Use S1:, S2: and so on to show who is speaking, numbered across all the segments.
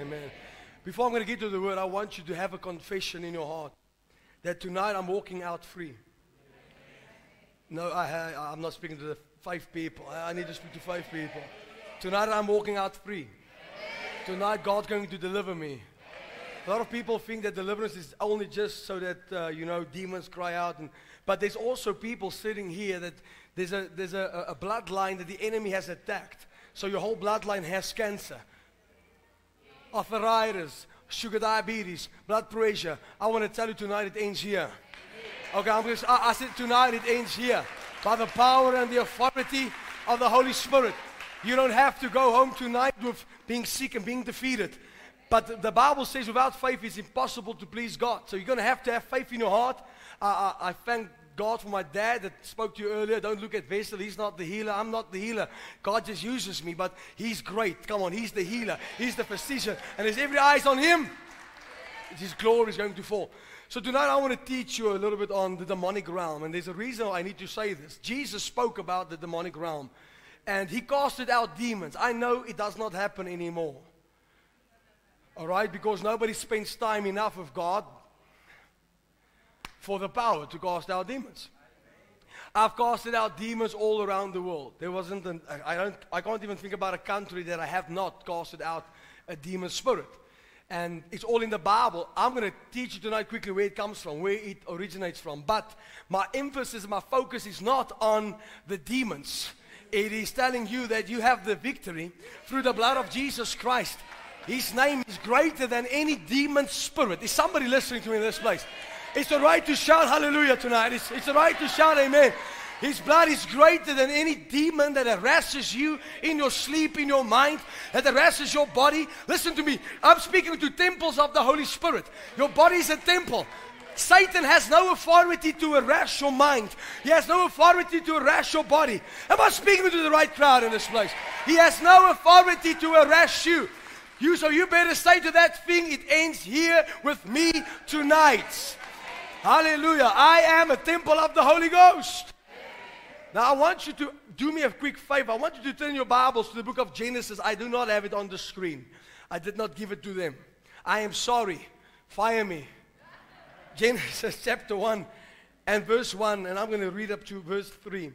S1: Amen. Before I'm going to get to the word, I want you to have a confession in your heart that tonight I'm walking out free. No, I, am not speaking to the five people. I, I need to speak to five people. Tonight I'm walking out free. Tonight God's going to deliver me. A lot of people think that deliverance is only just so that, uh, you know, demons cry out. And, but there's also people sitting here that there's, a, there's a, a bloodline that the enemy has attacked. So your whole bloodline has cancer, arthritis, sugar diabetes, blood pressure. I want to tell you tonight it ends here. Okay, I'm to, I, I said tonight it ends here. By the power and the authority of the Holy Spirit. You don't have to go home tonight with being sick and being defeated. But the Bible says without faith it's impossible to please God. So you're going to have to have faith in your heart. I, I, I thank God for my dad that spoke to you earlier. Don't look at Vessel. He's not the healer. I'm not the healer. God just uses me, but he's great. Come on, he's the healer. He's the physician. And there's every eyes on him. His glory is going to fall. So tonight I want to teach you a little bit on the demonic realm. And there's a reason I need to say this. Jesus spoke about the demonic realm. And he casted out demons. I know it does not happen anymore. All right? Because nobody spends time enough with God for the power to cast out demons. I've casted out demons all around the world. There wasn't an, I, don't, I can't even think about a country that I have not casted out a demon spirit. And it's all in the Bible. I'm going to teach you tonight quickly where it comes from, where it originates from. But my emphasis, my focus is not on the demons. It is telling you that you have the victory through the blood of Jesus Christ. His name is greater than any demon spirit. Is somebody listening to me in this place? It's the right to shout hallelujah tonight. It's, it's the right to shout amen. His blood is greater than any demon that harasses you in your sleep, in your mind, that harasses your body. Listen to me. I'm speaking to temples of the Holy Spirit. Your body is a temple. Satan has no authority to harass your mind. He has no authority to harass your body. Am I speaking to the right crowd in this place? He has no authority to harass you. You, so you better say to that thing, it ends here with me tonight. Hallelujah. I am a temple of the Holy Ghost. Now, I want you to do me a quick favor. I want you to turn your Bibles to the book of Genesis. I do not have it on the screen, I did not give it to them. I am sorry. Fire me. Genesis chapter 1 and verse 1, and I'm going to read up to verse 3.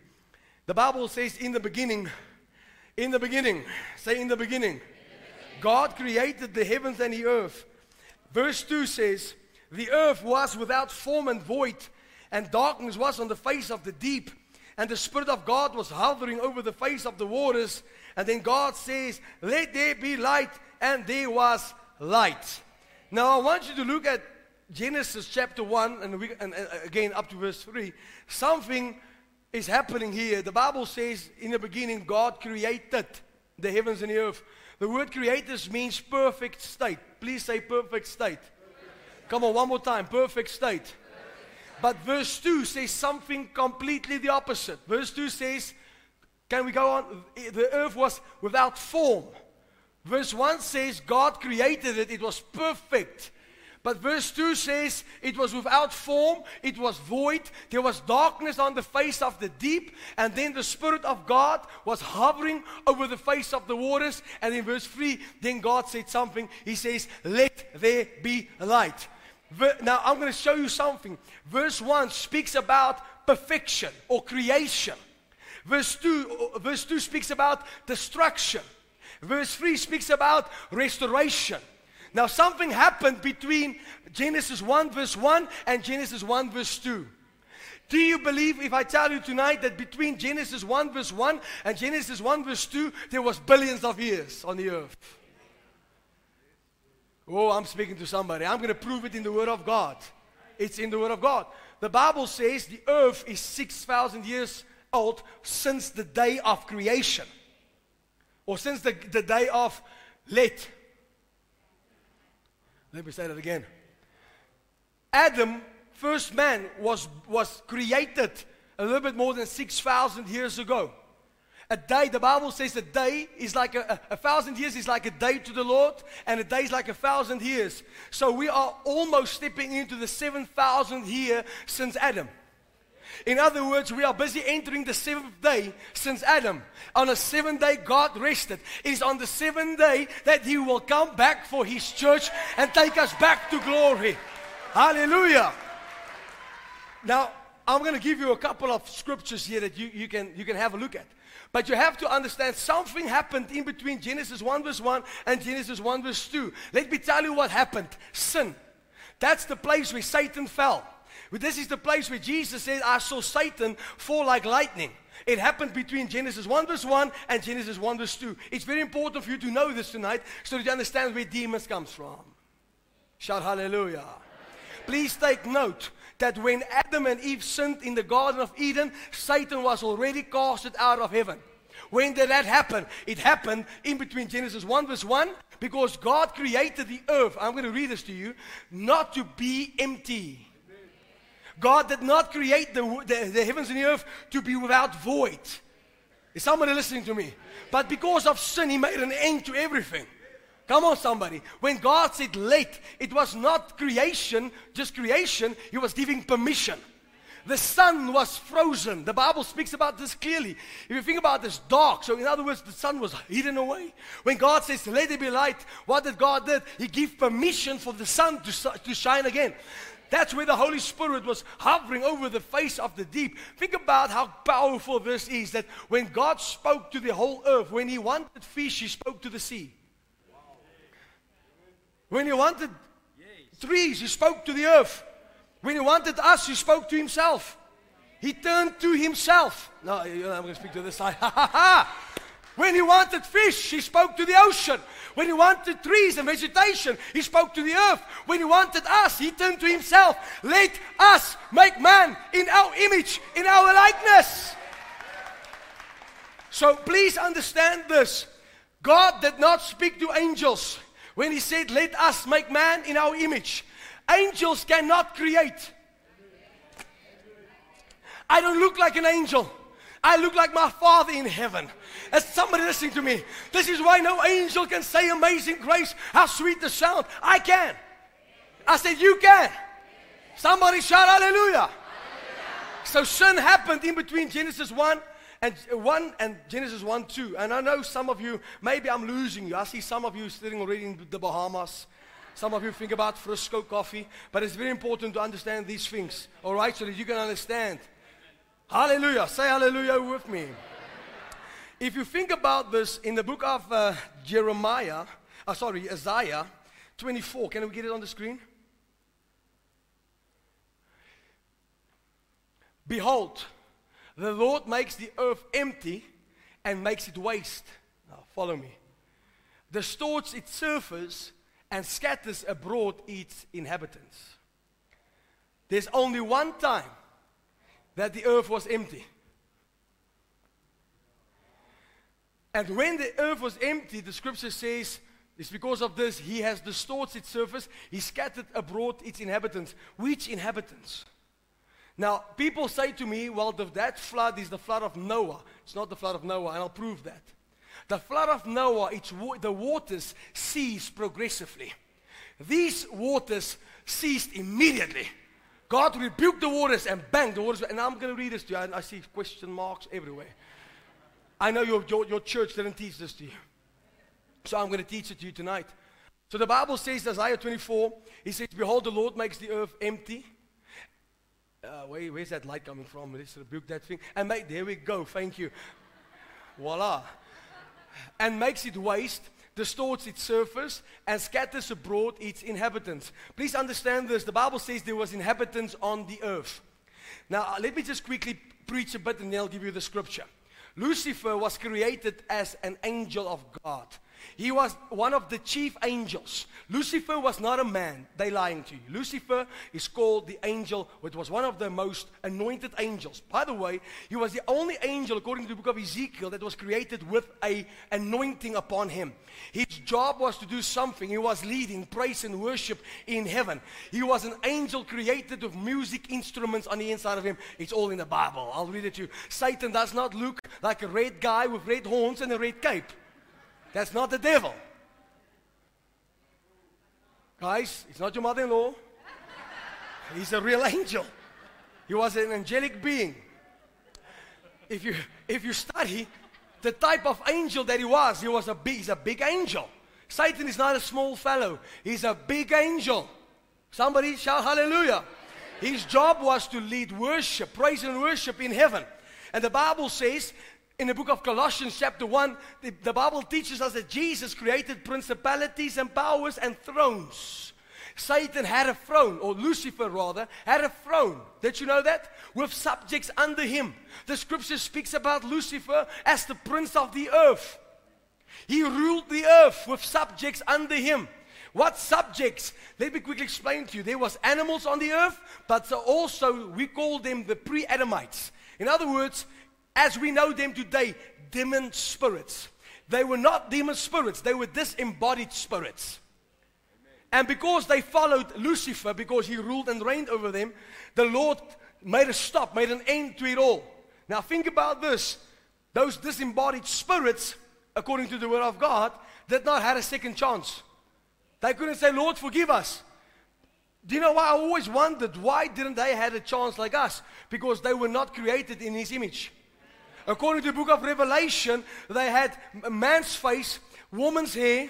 S1: The Bible says, In the beginning, in the beginning, say in the beginning. God created the heavens and the earth. Verse 2 says, The earth was without form and void, and darkness was on the face of the deep, and the Spirit of God was hovering over the face of the waters. And then God says, Let there be light, and there was light. Now I want you to look at Genesis chapter 1, and, we, and, and again up to verse 3. Something is happening here. The Bible says, In the beginning, God created the heavens and the earth. The word creators means perfect state. Please say perfect state. Come on, one more time. Perfect state. But verse 2 says something completely the opposite. Verse 2 says, Can we go on? The earth was without form. Verse 1 says, God created it, it was perfect. But verse 2 says, It was without form, it was void, there was darkness on the face of the deep, and then the Spirit of God was hovering over the face of the waters. And in verse 3, then God said something. He says, Let there be light. Now, I'm going to show you something. Verse 1 speaks about perfection or creation. Verse 2, uh, verse 2 speaks about destruction. Verse 3 speaks about restoration. Now, something happened between Genesis 1, verse 1 and Genesis 1, verse 2. Do you believe if I tell you tonight that between Genesis 1, verse 1 and Genesis 1, verse 2, there was billions of years on the earth? Oh, I'm speaking to somebody. I'm going to prove it in the Word of God. It's in the Word of God. The Bible says the earth is 6,000 years old since the day of creation, or since the, the day of let let me say that again. Adam, first man, was, was created a little bit more than 6,000 years ago. A day, the Bible says a day is like a, a, a, thousand years is like a day to the Lord, and a day is like a thousand years. So we are almost stepping into the 7,000th year since Adam. In other words, we are busy entering the seventh day since Adam. On a seventh day, God rested. It is on the seventh day that He will come back for His church and take us back to glory. Hallelujah. Now, I'm going to give you a couple of scriptures here that you, you, can, you can have a look at. But you have to understand something happened in between Genesis 1 verse 1 and Genesis 1 verse 2. Let me tell you what happened. Sin. That's the place where Satan fell. This is the place where Jesus said, I saw Satan fall like lightning. It happened between Genesis 1 verse 1 and Genesis 1 verse 2. It's very important for you to know this tonight so that you understand where demons comes from. Shout hallelujah. Please take note that when Adam and Eve sinned in the Garden of Eden, Satan was already casted out of heaven. When did that happen? It happened in between Genesis 1 verse 1 because God created the earth. I'm going to read this to you. Not to be empty. God did not create the, the, the heavens and the earth to be without void. Is somebody listening to me? But because of sin, He made an end to everything. Come on, somebody. When God said let, it was not creation, just creation, He was giving permission. The sun was frozen. The Bible speaks about this clearly. If you think about this, dark. So, in other words, the sun was hidden away. When God says, Let there be light, what did God do? He gave permission for the sun to, to shine again. That's where the Holy Spirit was hovering over the face of the deep. Think about how powerful this is that when God spoke to the whole earth, when He wanted fish, He spoke to the sea. When He wanted trees, He spoke to the earth. When He wanted us, He spoke to Himself. He turned to Himself. No, I'm going to speak to this side. Ha ha ha! When he wanted fish, he spoke to the ocean. When he wanted trees and vegetation, he spoke to the earth. When he wanted us, he turned to himself. Let us make man in our image, in our likeness. So please understand this. God did not speak to angels when he said, Let us make man in our image. Angels cannot create. I don't look like an angel. I look like my Father in heaven. As somebody listening to me, this is why no angel can say, Amazing grace, how sweet the sound. I can. I said, You can. Somebody shout hallelujah. So sin happened in between Genesis 1 and 1 and Genesis 1 2. And I know some of you, maybe I'm losing you. I see some of you sitting already in the Bahamas. Some of you think about Frisco coffee. But it's very important to understand these things, all right, so that you can understand. Hallelujah. Say hallelujah with me. If you think about this in the book of uh, Jeremiah, uh, sorry, Isaiah 24, can we get it on the screen? Behold, the Lord makes the earth empty and makes it waste. Now, follow me. Distorts its surface and scatters abroad its inhabitants. There's only one time that the earth was empty. And when the earth was empty, the scripture says, it's because of this, he has distorted its surface, he scattered abroad its inhabitants. Which inhabitants? Now, people say to me, well, the, that flood is the flood of Noah. It's not the flood of Noah, and I'll prove that. The flood of Noah, it's the waters cease progressively. These waters ceased immediately. God rebuked the waters and bang, the waters. And I'm going to read this to you. I, I see question marks everywhere. I know your, your, your church didn't teach this to you. So I'm going to teach it to you tonight. So the Bible says, Isaiah 24, he says, Behold, the Lord makes the earth empty. Uh, where, where's that light coming from? Let's rebuke that thing. And there we go. Thank you. Voila. And makes it waste, distorts its surface, and scatters abroad its inhabitants. Please understand this. The Bible says there was inhabitants on the earth. Now, let me just quickly preach a bit and then I'll give you the scripture. Lucifer was created as an angel of God. He was one of the chief angels. Lucifer was not a man. They lying to you. Lucifer is called the angel, which was one of the most anointed angels. By the way, he was the only angel, according to the book of Ezekiel, that was created with a anointing upon him. His job was to do something. He was leading praise and worship in heaven. He was an angel created with music instruments on the inside of him. It's all in the Bible. I'll read it to you. Satan does not look like a red guy with red horns and a red cape. That's not the devil. Guys, it's not your mother in law. He's a real angel. He was an angelic being. If you, if you study the type of angel that he was, he was a big, he's a big angel. Satan is not a small fellow. He's a big angel. Somebody shout hallelujah. His job was to lead worship, praise and worship in heaven. And the Bible says in the book of Colossians, chapter 1, the, the, Bible teaches us that Jesus created principalities and powers and thrones. Satan had a throne, or Lucifer rather, had a throne. Did you know that? With subjects under him. The scripture speaks about Lucifer as the prince of the earth. He ruled the earth with subjects under him. What subjects? Let me quickly explain to you. There was animals on the earth, but also we call them the pre-Adamites. In other words, as we know them today, demon spirits. They were not demon spirits, they were disembodied spirits. And because they followed Lucifer, because he ruled and reigned over them, the Lord made a stop, made an end to it all. Now, think about this. Those disembodied spirits, according to the Word of God, did not have a second chance. They couldn't say, Lord, forgive us. Do you know why I always wondered why didn't they have a chance like us? Because they were not created in his image. According to the book of Revelation, they had a man's face, woman's hair.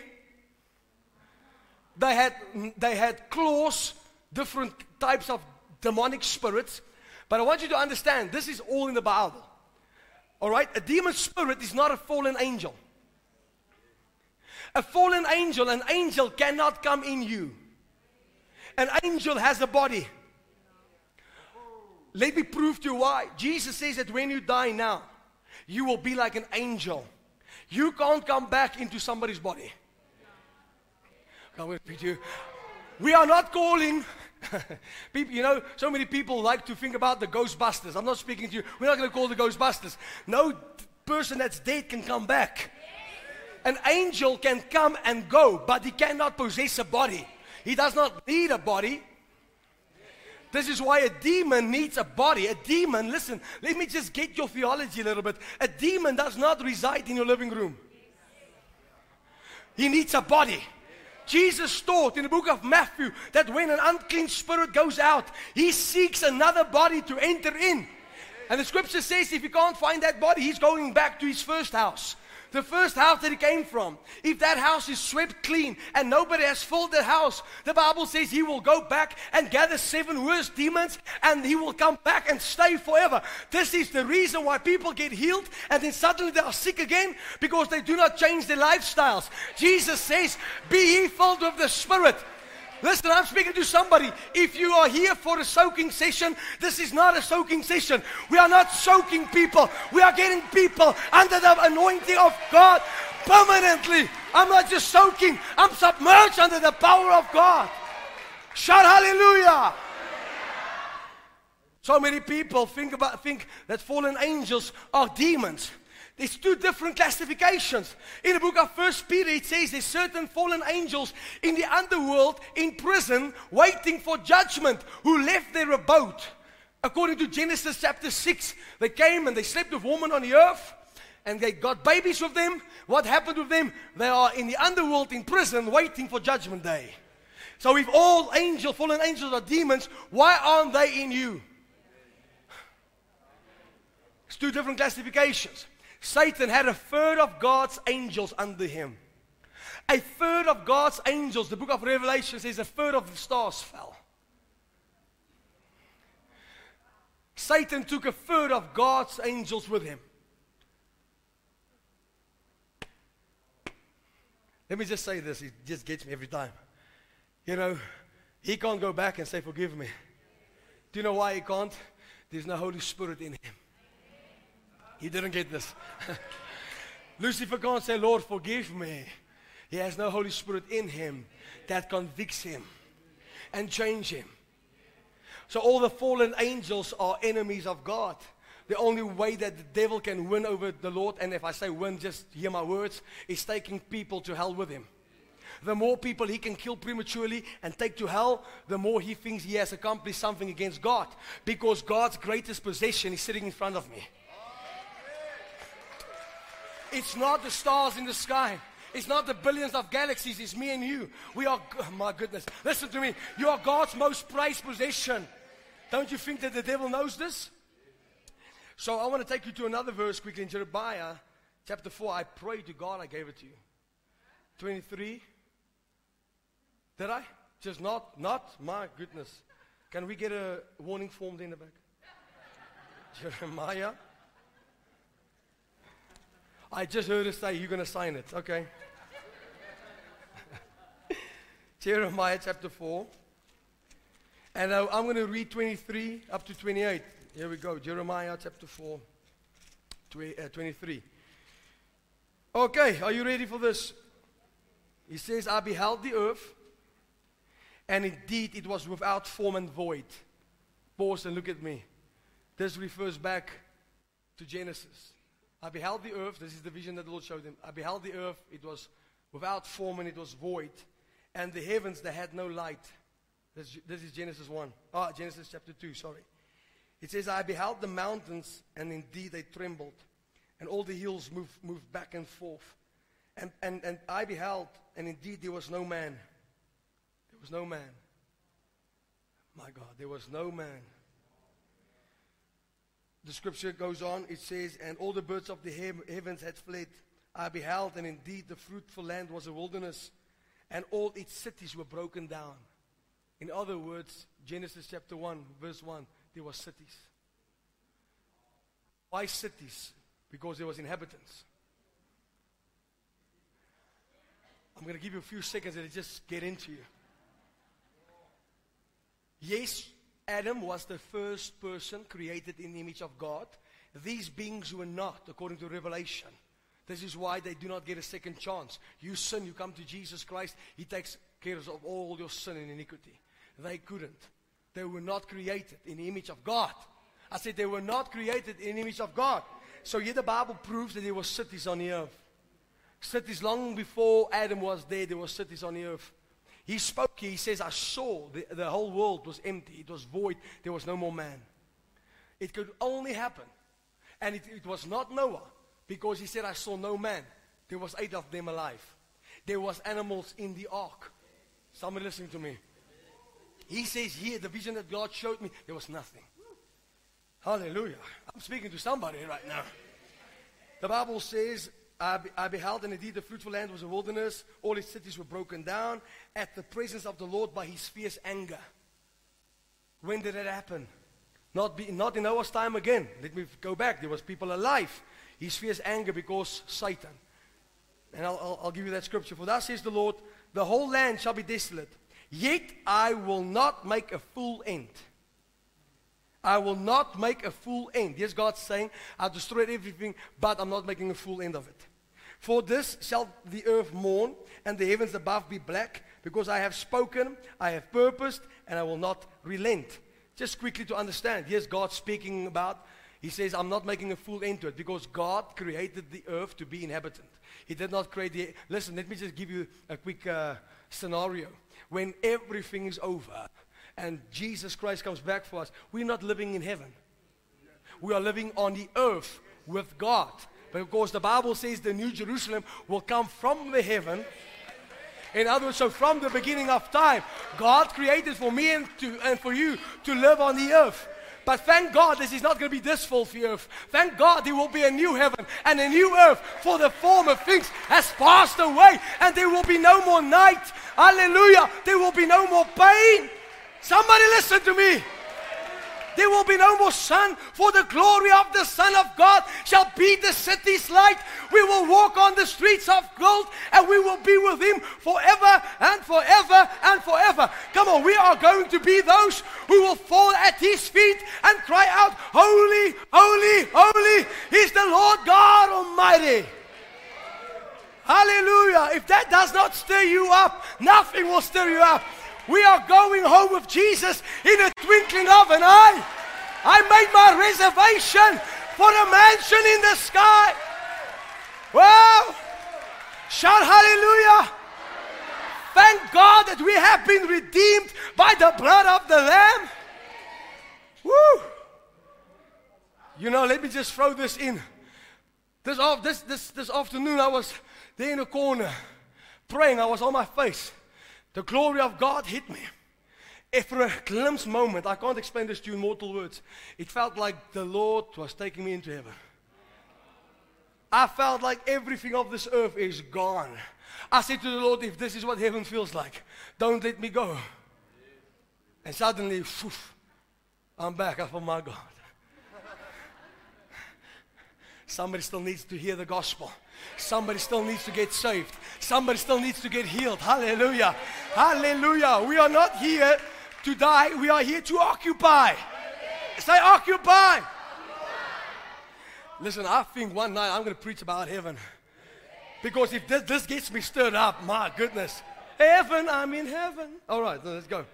S1: They had, they had claws, different types of demonic spirits. But I want you to understand, this is all in the Bible. All right? A demon spirit is not a fallen angel. A fallen angel, an angel cannot come in you. An angel has a body. Let me prove to you why. Jesus says that when you die now, you will be like an angel. You can't come back into somebody's body. Come with you. We are not calling people, you know, so many people like to think about the Ghostbusters. I'm not speaking to you. We're not going to call the Ghostbusters. No person that's dead can come back. An angel can come and go, but he cannot possess a body. He does not need a body. This is why a demon needs a body. A demon, listen, let me just get your theology a little bit. A demon does not reside in your living room, he needs a body. Jesus taught in the book of Matthew that when an unclean spirit goes out, he seeks another body to enter in. And the scripture says if he can't find that body, he's going back to his first house the first house that he came from, if that house is swept clean and nobody has filled the house, the Bible says he will go back and gather seven worse demons and he will come back and stay forever. This is the reason why people get healed and then suddenly they are sick again because they do not change their lifestyles. Jesus says, Be ye filled with the Spirit. Listen, I'm speaking to somebody. If you are here for a soaking session, this is not a soaking session. We are not soaking people. We are getting people under the anointing of God permanently. I'm not just soaking, I'm submerged under the power of God. Shout hallelujah. So many people think about think that fallen angels are demons. There's two different classifications. In the book of First Peter, it says there's certain fallen angels in the underworld, in prison, waiting for judgment, who left their abode. According to Genesis chapter 6, they came and they slept with women on the earth, and they got babies with them. What happened with them? They are in the underworld, in prison, waiting for judgment day. So if all angels, fallen angels are demons, why aren't they in you? It's two different classifications. Satan had a third of God's angels under him. A third of God's angels, the book of Revelation says a third of the stars fell. Satan took a third of God's angels with him. Let me just say this, it just gets me every time. You know, he can't go back and say, Forgive me. Do you know why he can't? There's no Holy Spirit in him. He didn't get this. Lucifer can't say, Lord, forgive me. He has no Holy Spirit in him that convicts him and change him. So all the fallen angels are enemies of God. The only way that the devil can win over the Lord, and if I say win, just hear my words, is taking people to hell with him. The more people he can kill prematurely and take to hell, the more he thinks he has accomplished something against God. Because God's greatest possession is sitting in front of me. It's not the stars in the sky. It's not the billions of galaxies. It's me and you. We are, oh my goodness. Listen to me. You are God's most prized possession. Don't you think that the devil knows this? So I want to take you to another verse quickly in Jeremiah chapter 4. I pray to God I gave it to you. 23. Did I? Just not, not? My goodness. Can we get a warning form in the back? Jeremiah. I just heard it say you're going to sign it. Okay. Jeremiah chapter 4. And I'm going to read 23 up to 28. Here we go. Jeremiah chapter 4, 20, uh, 23. Okay, are you ready for this? He says, I beheld the earth, and indeed it was without form and void. Pause and look at me. This refers back to Genesis. I beheld the earth, this is the vision that the Lord showed him. I beheld the earth, it was without form and it was void. And the heavens, they had no light. This, this is Genesis 1. Ah, Genesis chapter 2, sorry. It says, I beheld the mountains, and indeed they trembled, and all the hills moved, moved back and forth. And, and, and I beheld, and indeed there was no man. There was no man. My God, there was no man. The scripture goes on, it says, And all the birds of the heavens had fled. I beheld, and indeed the fruitful land was a wilderness, and all its cities were broken down. In other words, Genesis chapter 1, verse 1, there were cities. Why cities? Because there was inhabitants. I'm going to give you a few seconds and just get into you. Yes, Adam was the first person created in the image of God. These beings were not, according to Revelation. This is why they do not get a second chance. You sin, you come to Jesus Christ, He takes care of all your sin and iniquity. They couldn't. They were not created in the image of God. I said they were not created in the image of God. So here the Bible proves that there were cities on the earth. Cities long before Adam was there, there were cities on the earth. He spoke, he says, I saw the, the whole world was empty, it was void, there was no more man. It could only happen. And it, it was not Noah, because he said, I saw no man. There was eight of them alive. There was animals in the ark. Somebody listening to me. He says here, the vision that God showed me, there was nothing. Hallelujah. I'm speaking to somebody right now. The Bible says, I, I, beheld, and indeed the fruitful land was a wilderness. All its cities were broken down at the presence of the Lord by his fierce anger. When did it happen? Not, be, not in Noah's time again. Let me go back. There was people alive. His fierce anger because Satan. And I'll, I'll, I'll give you that scripture. For thus says the Lord, the whole land shall be desolate Yet I will not make a full end. I will not make a full end. Yes, God's saying, I'll destroy everything, but I'm not making a full end of it. For this shall the earth mourn, and the heavens above be black, because I have spoken, I have purposed, and I will not relent. Just quickly to understand, yes, God speaking about, He says, I'm not making a fool end to it, because God created the earth to be inhabitant. He did not create the. Listen, let me just give you a quick uh, scenario when everything is over and Jesus Christ comes back for us, we're not living in heaven. We are living on the earth with God. Because the Bible says the New Jerusalem will come from the heaven. In other words, so from the beginning of time, God created for me and, to, and for you to live on the earth. But thank God this is not going to be this filthy earth. Thank God there will be a new heaven and a new earth, for the former things has passed away, and there will be no more night. Hallelujah. There will be no more pain. Somebody listen to me. There will be no more sun, for the glory of the Son of God shall be the city's light. We will walk on the streets of gold, and we will be with Him forever and forever and forever. Come on, we are going to be those who will fall at His feet and cry out, Holy, holy, holy is the Lord God Almighty. Hallelujah. If that does not stir you up, nothing will stir you up. We are going home with Jesus in a twinkling of an eye. I made my reservation for a mansion in the sky. Well, shout hallelujah. Thank God that we have been redeemed by the blood of the Lamb. Woo! You know, let me just throw this in. This, this, this, this afternoon, I was there in a corner praying. I was on my face. The glory of God hit me. If for a glimpse moment, I can't explain this to you in mortal words, it felt like the Lord was taking me into heaven. I felt like everything of this earth is gone. I said to the Lord, if this is what heaven feels like, don't let me go. And suddenly, phew, I'm back. I thought, my God. Somebody still needs to hear the gospel. Somebody still needs to get saved. Somebody still needs to get healed. Hallelujah. Hallelujah. We are not here to die. We are here to occupy. Say occupy. Listen, I think one night I'm going to preach about heaven. Because if this, this gets me stirred up, my goodness. Heaven, I'm in heaven. All right, let's go.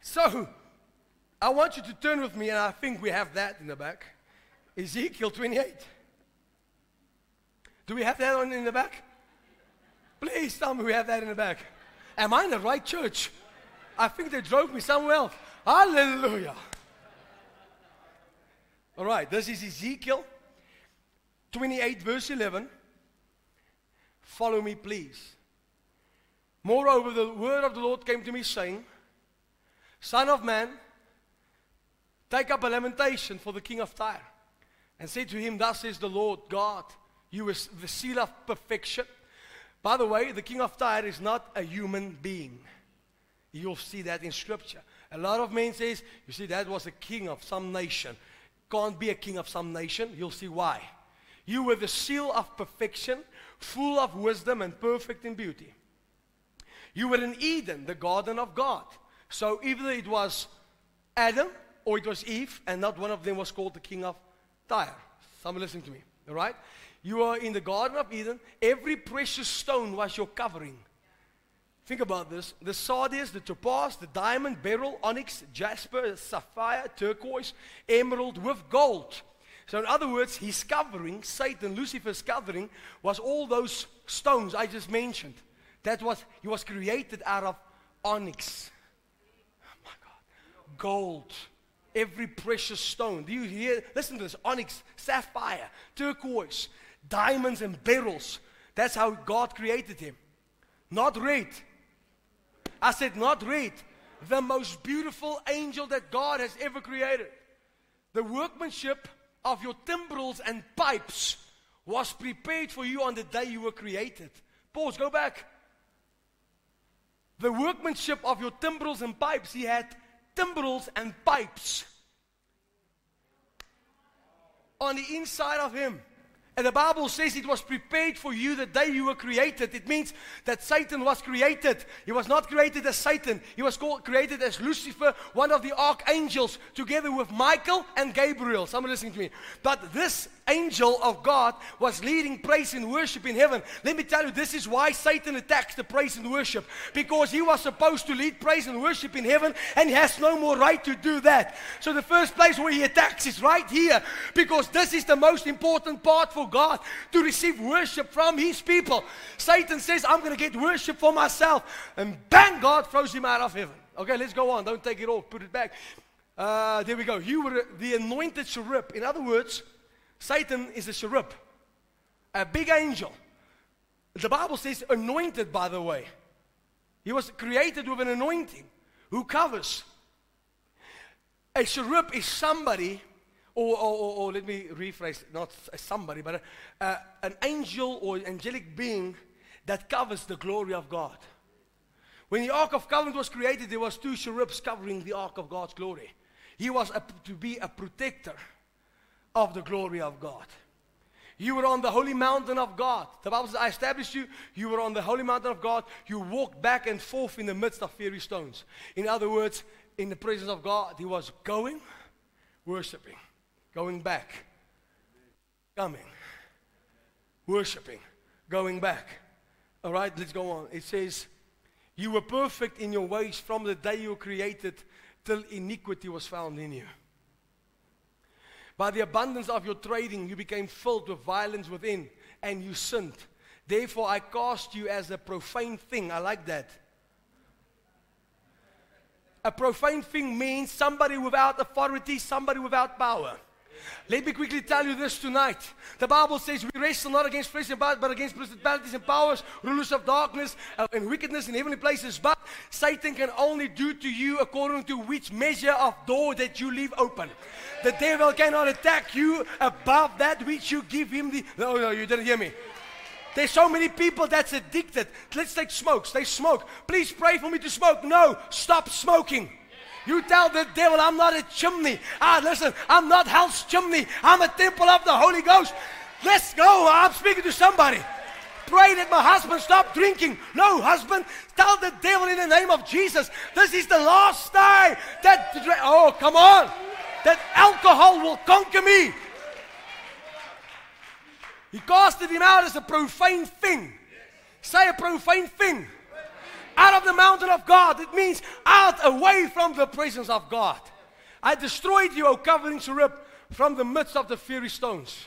S1: So, I want you to turn with me, and I think we have that in the back. Ezekiel 28. Do we have that on in the back? Please tell me we have that in the back. Am I in the right church? I think they drove me somewhere else. Hallelujah. All right, this is Ezekiel 28, verse 11. Follow me, please. Moreover, the word of the Lord came to me, saying, Son of man, take up a lamentation for the king of Tyre and say to him, Thus says the Lord God, you is the seal of perfection. By the way, the king of Tyre is not a human being. You'll see that in scripture. A lot of men says, you see, that was a king of some nation. Can't be a king of some nation. You'll see why. You were the seal of perfection, full of wisdom and perfect in beauty. You were in Eden, the garden of God. So either it was Adam or it was Eve, and not one of them was called the king of Tyre. Someone listen to me, all right? You are in the Garden of Eden. Every precious stone was your covering. Think about this. The sardius, the topaz, the diamond, beryl, onyx, jasper, sapphire, turquoise, emerald with gold. So in other words, his covering, Satan, Lucifer's covering, was all those stones I just mentioned. That was, he was created out of onyx. Oh my God. Gold every precious stone. Do you hear? Listen to this onyx, sapphire, turquoise, diamonds, and beryls. That's how God created him. Not red. I said, not red. The most beautiful angel that God has ever created. The workmanship of your timbrels and pipes was prepared for you on the day you were created. Pause, go back. The workmanship of your timbrels and pipes, he had timbrels and pipes on the inside of him. And the Bible says it was prepared for you the day you were created. It means that Satan was created. He was not created as Satan. He was called, created as Lucifer, one of the archangels, together with Michael and Gabriel. Someone listening to me. But this angel of God was leading praise and worship in heaven. Let me tell you, this is why Satan attacks the praise and worship. Because he was supposed to lead praise and worship in heaven, and he has no more right to do that. So the first place where he attacks is right here. Because this is the most important part for God to receive worship from his people. Satan says, I'm going to get worship for myself. And bang, God throws him out of heaven. Okay, let's go on. Don't take it off. Put it back. Uh, there we go. You were the anointed cherub. In other words, Satan is a cherub, a big angel. The Bible says anointed, by the way. He was created with an anointing who covers. A cherub is somebody, or, or, or, or let me rephrase, not somebody, but a, a, an angel or angelic being that covers the glory of God. When the Ark of Covenant was created, there was two cherubs covering the Ark of God's glory. He was a, to be a protector of the glory of God. You were on the holy mountain of God. The Bible says, I established you. You were on the holy mountain of God. You walked back and forth in the midst of fiery stones. In other words, in the presence of God, he was going, worshiping, going back, coming, worshiping, going back. All right, let's go on. It says, You were perfect in your ways from the day you were created till iniquity was found in you. By the abundance of your trading, you became filled with violence within, and you sinned. Therefore, I cast you as a profane thing. I like that. A profane thing means somebody without authority, somebody without power. Let me quickly tell you this tonight. The Bible says we wrestle not against flesh and blood, but against principalities and powers, rulers of darkness and wickedness in heavenly places. But Satan can only do to you according to which measure of door that you leave open. The devil cannot attack you above that which you give him the. No, no, you didn't hear me. There's so many people that's addicted. Let's take smokes. They smoke. Please pray for me to smoke. No, stop smoking. You tell the devil, I'm not a chimney. Ah, listen, I'm not hell's chimney. I'm a temple of the Holy Ghost. Let's go. I'm speaking to somebody. Pray that my husband stop drinking. No, husband, tell the devil in the name of Jesus, this is the last day that, oh, come on, that alcohol will conquer me. He casted him out as a profane thing. Say a profane thing out of the mountain of God. It means out, away from the presence of God. I destroyed you, O covering cherub, from the midst of the fiery stones.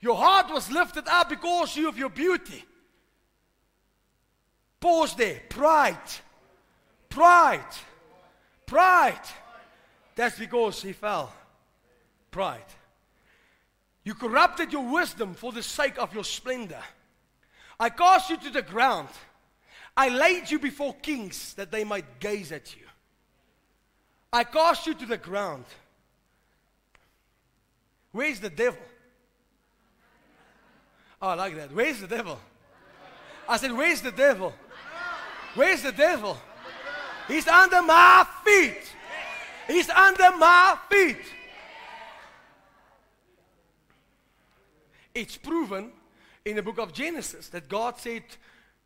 S1: Your heart was lifted up because of your beauty. Pause there. Pride. Pride. Pride. That's because he fell. Pride. You corrupted your wisdom for the sake of your splendor. I cast you to the ground. I laid you before kings that they might gaze at you. I cast you to the ground. Where's the devil? Oh, I like that. Where's the devil? I said, Where's the devil? Where's the devil? He's under my feet. He's under my feet. It's proven in the book of Genesis that God said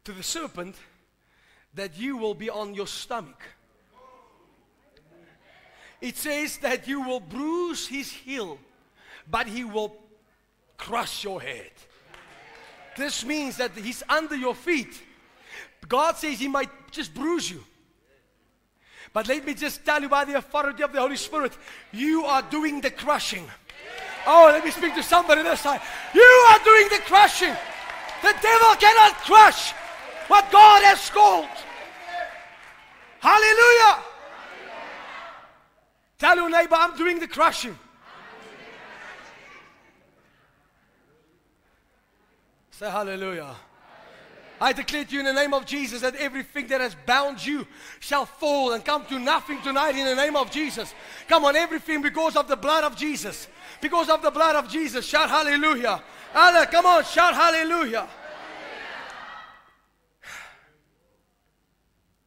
S1: to the serpent that you will be on your stomach. It says that you will bruise his heel, but he will crush your head. This means that he's under your feet. God says he might just bruise you. But let me just tell you by the authority of the Holy Spirit, you are doing the crushing. Oh, let me speak to somebody this side. You are doing the crushing. The devil cannot crush what God has called. Hallelujah. Tell your neighbor, I'm doing the crushing. Say hallelujah. I declare to you in the name of Jesus that everything that has bound you shall fall and come to nothing tonight in the name of Jesus. Come on, everything because of the blood of Jesus. Because of the blood of Jesus. Shout hallelujah. Allah, come on, shout hallelujah.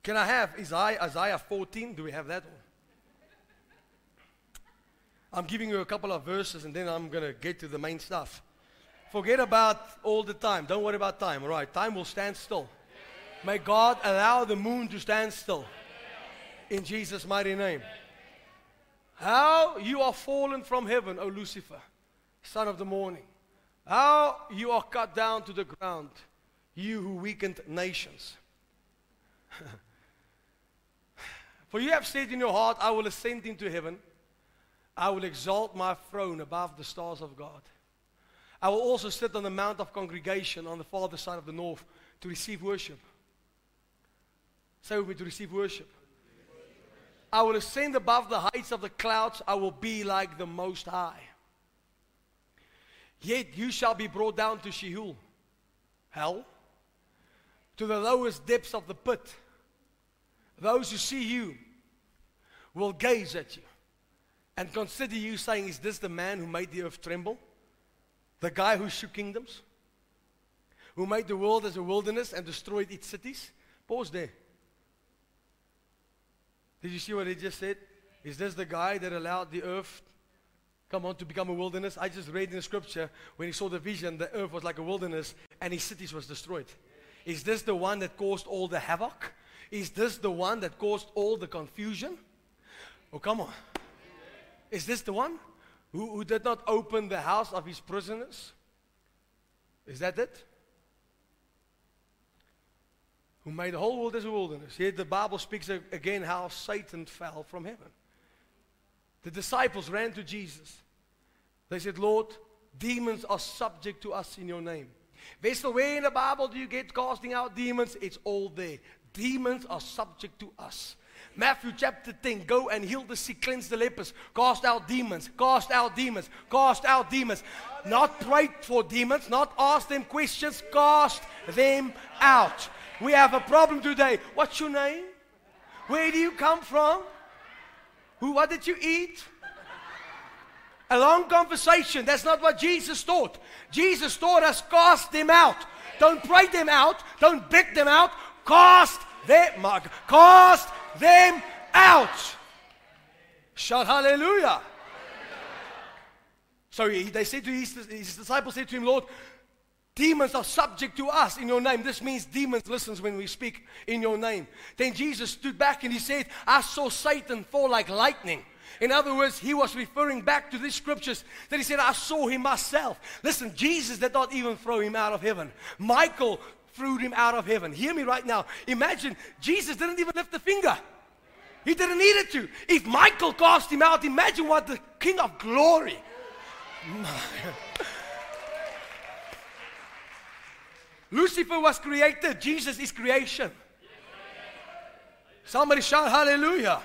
S1: Can I have Isaiah, Isaiah 14? Do we have that one? I'm giving you a couple of verses and then I'm going to get to the main stuff. Forget about all the time. Don't worry about time. All right, time will stand still. May God allow the moon to stand still. In Jesus' mighty name. How you are fallen from heaven, O Lucifer, son of the morning. How you are cut down to the ground, you who weakened nations. For you have said in your heart, I will ascend into heaven. I will exalt my throne above the stars of God. I will also sit on the mount of congregation on the farther side of the north to receive worship. Say with me to receive worship. I will ascend above the heights of the clouds. I will be like the Most High. Yet you shall be brought down to Sheol, hell, to the lowest depths of the pit. Those who see you will gaze at you and consider you, saying, Is this the man who made the earth tremble? The guy who shook kingdoms, who made the world as a wilderness and destroyed its cities. Pause there. Did you see what he just said? Is this the guy that allowed the earth come on to become a wilderness? I just read in the scripture when he saw the vision, the earth was like a wilderness and his cities was destroyed. Is this the one that caused all the havoc? Is this the one that caused all the confusion? Oh, come on. Is this the one? who, who did not open the house of his prisoners? Is that it? Who made the whole world as a wilderness. Here the Bible speaks again how Satan fell from heaven. The disciples ran to Jesus. They said, Lord, demons are subject to us in your name. Vessel, where in the Bible do you get casting out demons? It's all there. Demons are subject to us. Matthew chapter 10, go and heal the sick, cleanse the lepers, cast out demons, cast out demons, cast out demons. Not pray for demons, not ask them questions, cast them out. We have a problem today. What's your name? Where do you come from? Who, what did you eat? A long conversation. That's not what Jesus taught. Jesus taught us cast them out. Don't pray them out. Don't beg them out. Cast them, cast them out. Shout hallelujah. So he, they said to his, his disciples said to him, Lord, demons are subject to us in your name. This means demons listens when we speak in your name. Then Jesus stood back and he said, I saw Satan fall like lightning. In other words, he was referring back to these scriptures that he said, I saw him myself. Listen, Jesus did not even throw him out of heaven. Michael threw him out of heaven. Hear me right now. Imagine Jesus didn't even lift a finger. He didn't need it to. If Michael cast him out, imagine what the King of Glory. Lucifer was created, Jesus is creation. Somebody shout hallelujah.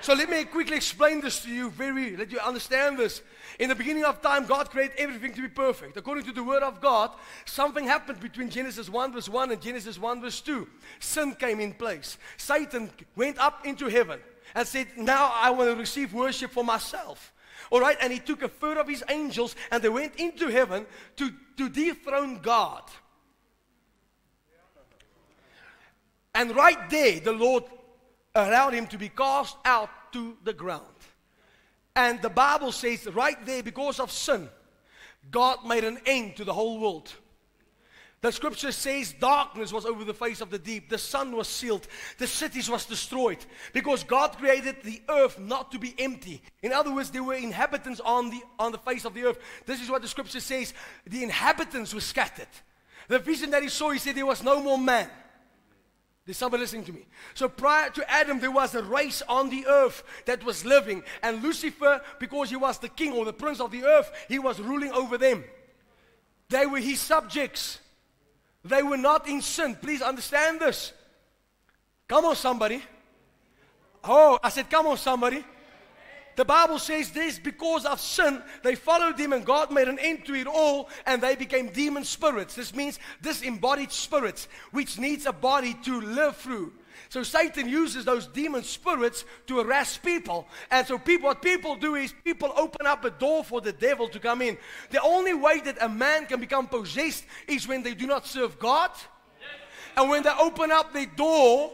S1: So let me quickly explain this to you, very let you understand this. In the beginning of time, God created everything to be perfect. According to the Word of God, something happened between Genesis 1 verse 1 and Genesis 1 verse 2. Sin came in place. Satan went up into heaven and said, Now I want to receive worship for myself. All right, and he took a third of his angels and they went into heaven to, to dethrone God. And right there, the Lord allowed him to be cast out to the ground. And the Bible says right there, because of sin, God made an end to the whole world. The scripture says darkness was over the face of the deep. The sun was sealed. The cities was destroyed. Because God created the earth not to be empty. In other words, there were inhabitants on the, on the face of the earth. This is what the scripture says. The inhabitants were scattered. The vision that he saw, he said there was no more man. There's somebody listening to me. So prior to Adam, there was a race on the earth that was living. And Lucifer, because he was the king or the prince of the earth, he was ruling over them. They were his subjects. They were not in sin. Please understand this. Come on, somebody. Oh, I said, come on, somebody. The Bible says this because of sin, they followed him and God made an end to it all and they became demon spirits. This means disembodied spirits, which needs a body to live through. So Satan uses those demon spirits to harass people. And so people, what people do is people open up a door for the devil to come in. The only way that a man can become possessed is when they do not serve God. And when they open up the door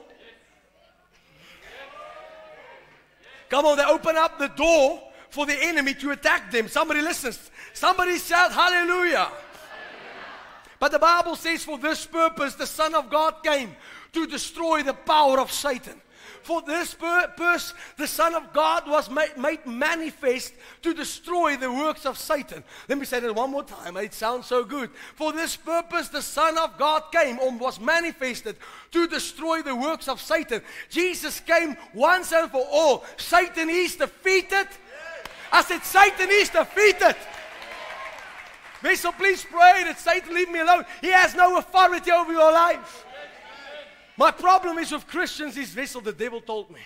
S1: Come on, they open up the door for the enemy to attack them. Somebody listens. Somebody shout hallelujah. But the Bible says, for this purpose, the Son of God came to destroy the power of Satan. For this purpose, the Son of God was made, made, manifest to destroy the works of Satan. Let me say that one more time. It sounds so good. For this purpose, the Son of God came or was manifested to destroy the works of Satan. Jesus came once and for all. Satan is defeated. I said, Satan is defeated. Wessel, please pray that Satan leave me alone. He has no authority over your life. My problem is with Christians is Wessel, the devil told me.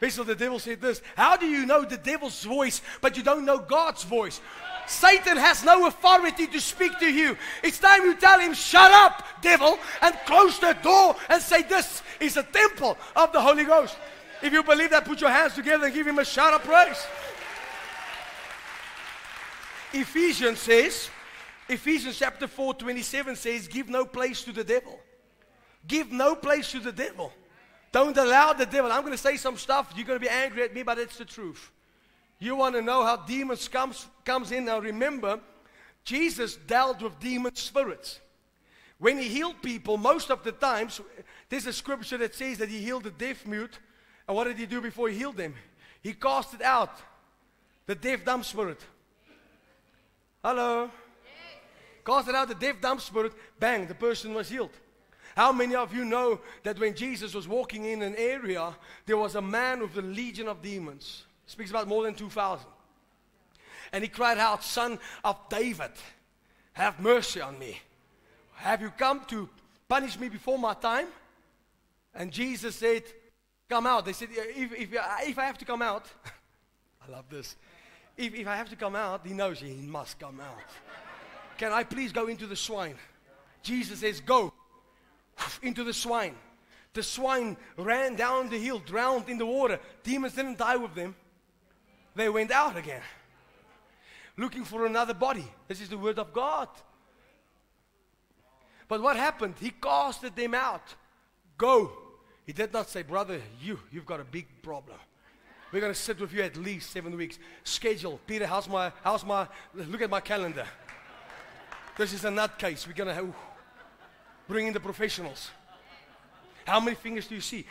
S1: Wessel, the devil said this. How do you know the devil's voice, but you don't know God's voice? Satan has no authority to speak to you. It's time you tell him, shut up, devil, and close the door and say, This is a temple of the Holy Ghost. If you believe that, put your hands together and give him a shout of praise. Ephesians says, Ephesians chapter 4, 27 says, Give no place to the devil. Give no place to the devil. Don't allow the devil. I'm going to say some stuff. You're going to be angry at me, but it's the truth. You want to know how demons comes, comes in. Now remember, Jesus dealt with demon spirits. When he healed people, most of the times, there's a scripture that says that he healed the deaf mute. And what did he do before he healed them? He casted out the deaf dumb spirit. Hello? Casted out the deaf dumb spirit. Bang, the person was healed. How many of you know that when Jesus was walking in an area, there was a man with a legion of demons? Speaks about more than 2,000. And he cried out, Son of David, have mercy on me. Have you come to punish me before my time? And Jesus said, come out. They said, if, if, uh, if I have to come out, I love this. If, if I have to come out, he knows he must come out. Can I please go into the swine? Jesus says, Go into the swine. The swine ran down the hill, drowned in the water. Demons didn't die with them, they went out again, looking for another body. This is the word of God. But what happened? He casted them out. Go. He did not say, Brother, you, you've got a big problem. We're going to sit with you at least seven weeks. Schedule. Peter, how's my, how's my, look at my calendar. This is a nutcase. We're going to have, bring in the professionals. How many fingers do you see?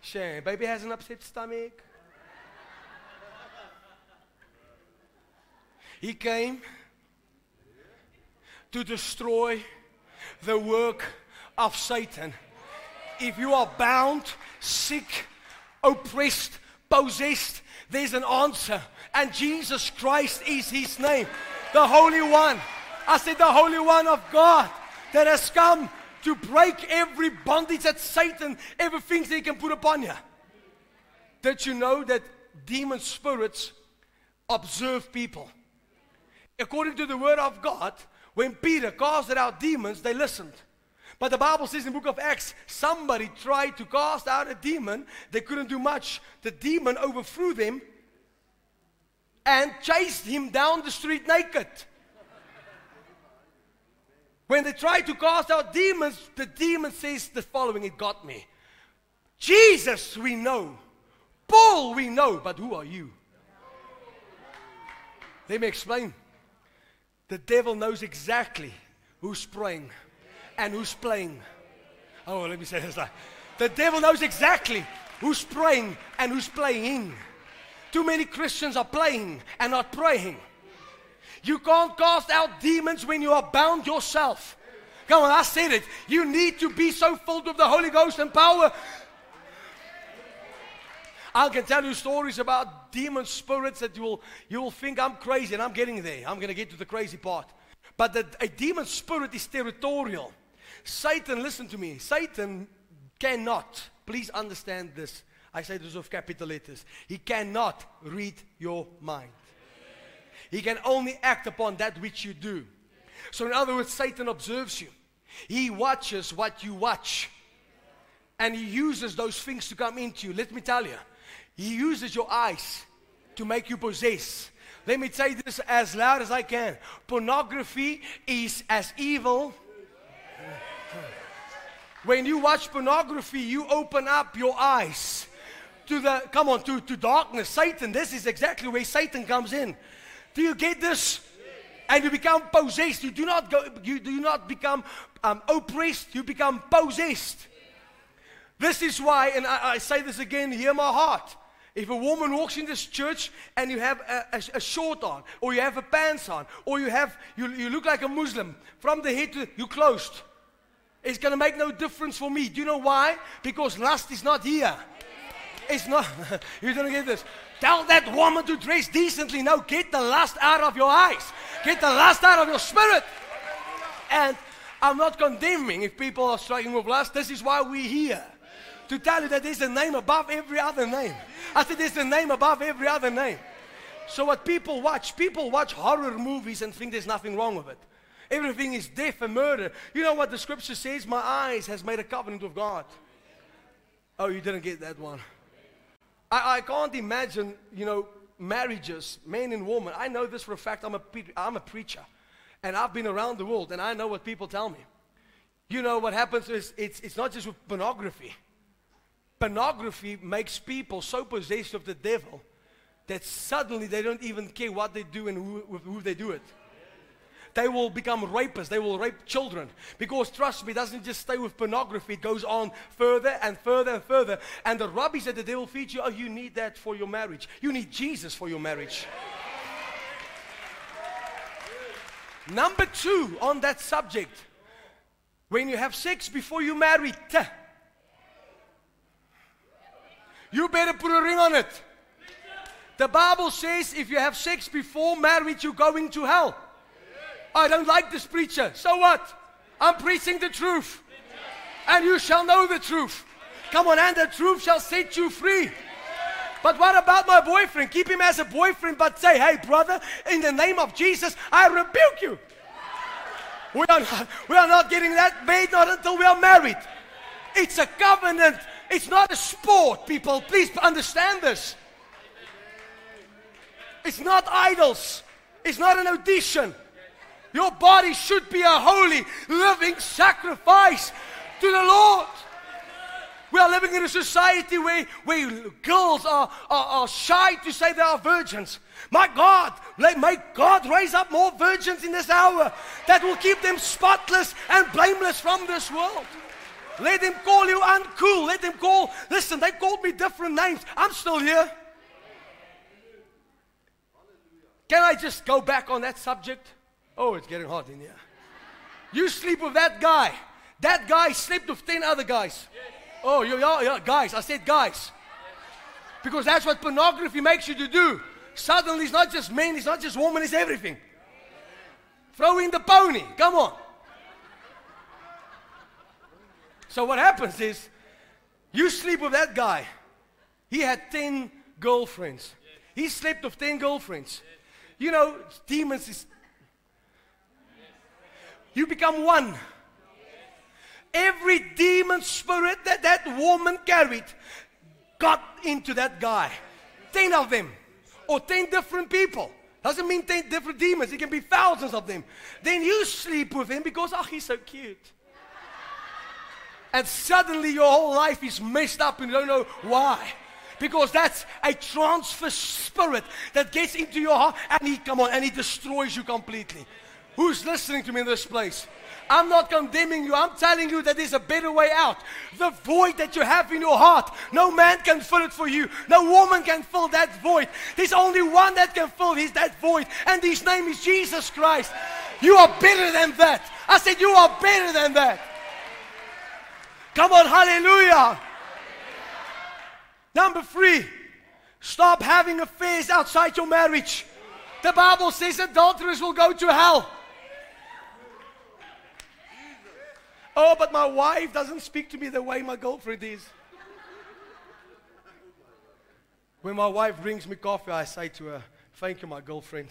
S1: Shame. Baby has an upset stomach. He came to destroy the work of Satan. If you are bound, sick, oppressed, possessed, there's an answer. And Jesus Christ is his name. The Holy One. I said, the Holy One of God that has come to break every bondage that Satan ever thinks he can put upon you. Did you know that demon spirits observe people? According to the Word of God, when Peter casted out demons, they listened. But the Bible says in the book of Acts, somebody tried to cast out a demon. They couldn't do much. The demon overthrew them and chased him down the street naked. When they try to cast out demons, the demon says the following It got me. Jesus, we know. Paul, we know. But who are you? Let me explain. The devil knows exactly who's praying and who's playing. Oh, let me say this. Like, The devil knows exactly who's praying and who's playing. Too many Christians are playing and not praying. You can't cast out demons when you are bound yourself. Come on, I said it. You need to be so filled with the Holy Ghost and power. I can tell you stories about demon spirits that you will, you will think I'm crazy, and I'm getting there. I'm going to get to the crazy part. But the, a demon spirit is territorial. Satan, listen to me. Satan cannot, please understand this. I say this with capital letters. He cannot read your mind. He can only act upon that which you do. So, in other words, Satan observes you, he watches what you watch, and he uses those things to come into you. Let me tell you, he uses your eyes to make you possess. Let me say this as loud as I can. Pornography is as evil. When you watch pornography, you open up your eyes to the come on to, to darkness. Satan, this is exactly where Satan comes in. Do you get this? And you become possessed. You do not go, you do not become um, oppressed, you become possessed. This is why, and I, I, say this again, hear my heart. If a woman walks in this church and you have a, a, a short on, or you have a pants on, or you have you, you look like a Muslim from the head to you closed, it's gonna make no difference for me. Do you know why? Because lust is not here. It's not. You're gonna get this. Tell that woman to dress decently. Now get the lust out of your eyes. Get the lust out of your spirit. And I'm not condemning if people are struggling with lust. This is why we're here. To tell you that there's a name above every other name. I said there's a name above every other name. So what people watch, people watch horror movies and think there's nothing wrong with it. Everything is death and murder. You know what the scripture says? My eyes has made a covenant with God. Oh, you didn't get that one. I, I can't imagine, you know, marriages, men and women. I know this for a fact. I'm a, I'm a preacher. And I've been around the world, and I know what people tell me. You know, what happens is it's, it's not just with pornography. Pornography makes people so possessed of the devil that suddenly they don't even care what they do and who, who they do it they will become rapists. They will rape children. Because trust me, it doesn't just stay with pornography, it goes on further and further and further. And the rubbish that the devil feeds you, oh, you need that for your marriage. You need Jesus for your marriage. Number two on that subject when you have sex before you marry, you better put a ring on it. The Bible says if you have sex before marriage, you're going to hell. I don't like this preacher. So what? I'm preaching the truth. And you shall know the truth. Come on, and the truth shall set you free. But what about my boyfriend? Keep him as a boyfriend, but say, hey, brother, in the name of Jesus, I rebuke you. We are not, we are not getting that made not until we are married. It's a covenant. It's not a sport, people. Please understand this. It's not idols. It's not an audition. Your body should be a holy, living sacrifice to the Lord. We are living in a society where, where girls are, are, are shy to say they are virgins. My God, may God raise up more virgins in this hour that will keep them spotless and blameless from this world. Let them call you uncool. Let them call, listen, they called me different names. I'm still here. Can I just go back on that subject? Oh, it's getting hot in here. You sleep with that guy. That guy slept with 10 other guys. Oh, yeah, yeah, guys. I said guys. Because that's what pornography makes you to do. Suddenly, it's not just men, it's not just women, it's everything. Throw in the pony. Come on. So, what happens is you sleep with that guy. He had 10 girlfriends. He slept with 10 girlfriends. You know, demons is. You become one. Every demon spirit that that woman carried got into that guy. 10 of them. Or 10 different people. Doesn't mean 10 different demons. It can be thousands of them. Then you sleep with him because, oh, he's so cute. And suddenly your whole life is messed up and you don't know why. Because that's a transfer spirit that gets into your heart and he come on and he destroys you completely. Who's listening to me in this place? I'm not condemning you. I'm telling you that there's a better way out. The void that you have in your heart, no man can fill it for you. No woman can fill that void. There's only one that can fill his, that void, and his name is Jesus Christ. You are better than that. I said, You are better than that. Come on, hallelujah. Number three, stop having affairs outside your marriage. The Bible says adulterers will go to hell. Oh, but my wife doesn't speak to me the way my girlfriend is. When my wife brings me coffee, I say to her, Thank you, my girlfriend.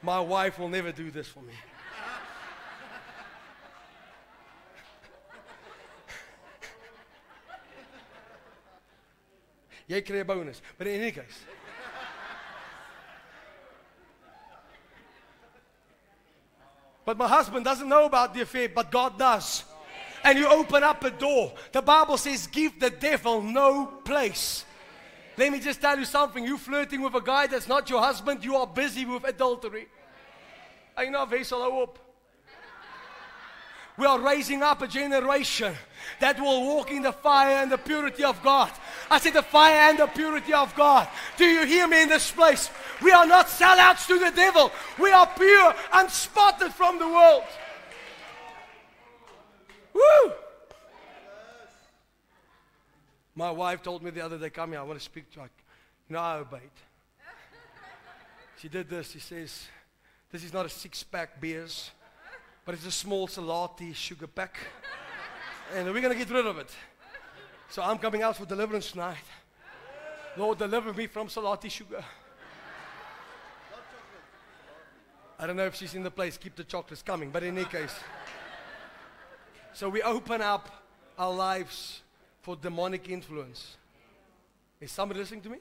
S1: My wife will never do this for me. Jy 'n bonus. But in any case. But my husband doesn't know about the affair, but God does. And you open up a door. The Bible says, give the devil no place. Let me just tell you something. You flirting with a guy that's not your husband, you are busy with adultery. I know, Wessel, hope. We are raising up a generation that will walk in the fire and the purity of God. I said the fire and the purity of God. Do you hear me in this place? We are not sellouts to the devil. We are pure, unspotted from the world. Woo! My wife told me the other day, come here, I want to speak to you. You know, I obeyed. She did this. She says, this is not a six-pack beers, but it's a small salati sugar pack. And we're going to get rid of it. So I'm coming out for deliverance tonight. Lord, deliver me from salati sugar. I don't know if she's in the place. Keep the chocolates coming. But in any case. So we open up our lives for demonic influence. Is somebody listening to me?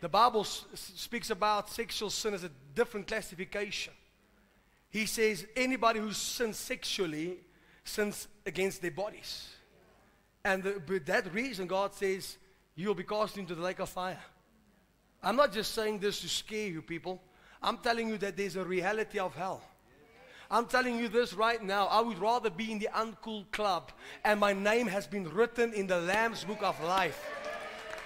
S1: The Bible s- speaks about sexual sin as a different classification. He says anybody who sins sexually sins against their bodies. And the, that reason, God says you'll be cast into the lake of fire. I'm not just saying this to scare you, people. I'm telling you that there's a reality of hell. I'm telling you this right now. I would rather be in the uncool club, and my name has been written in the Lamb's book of life.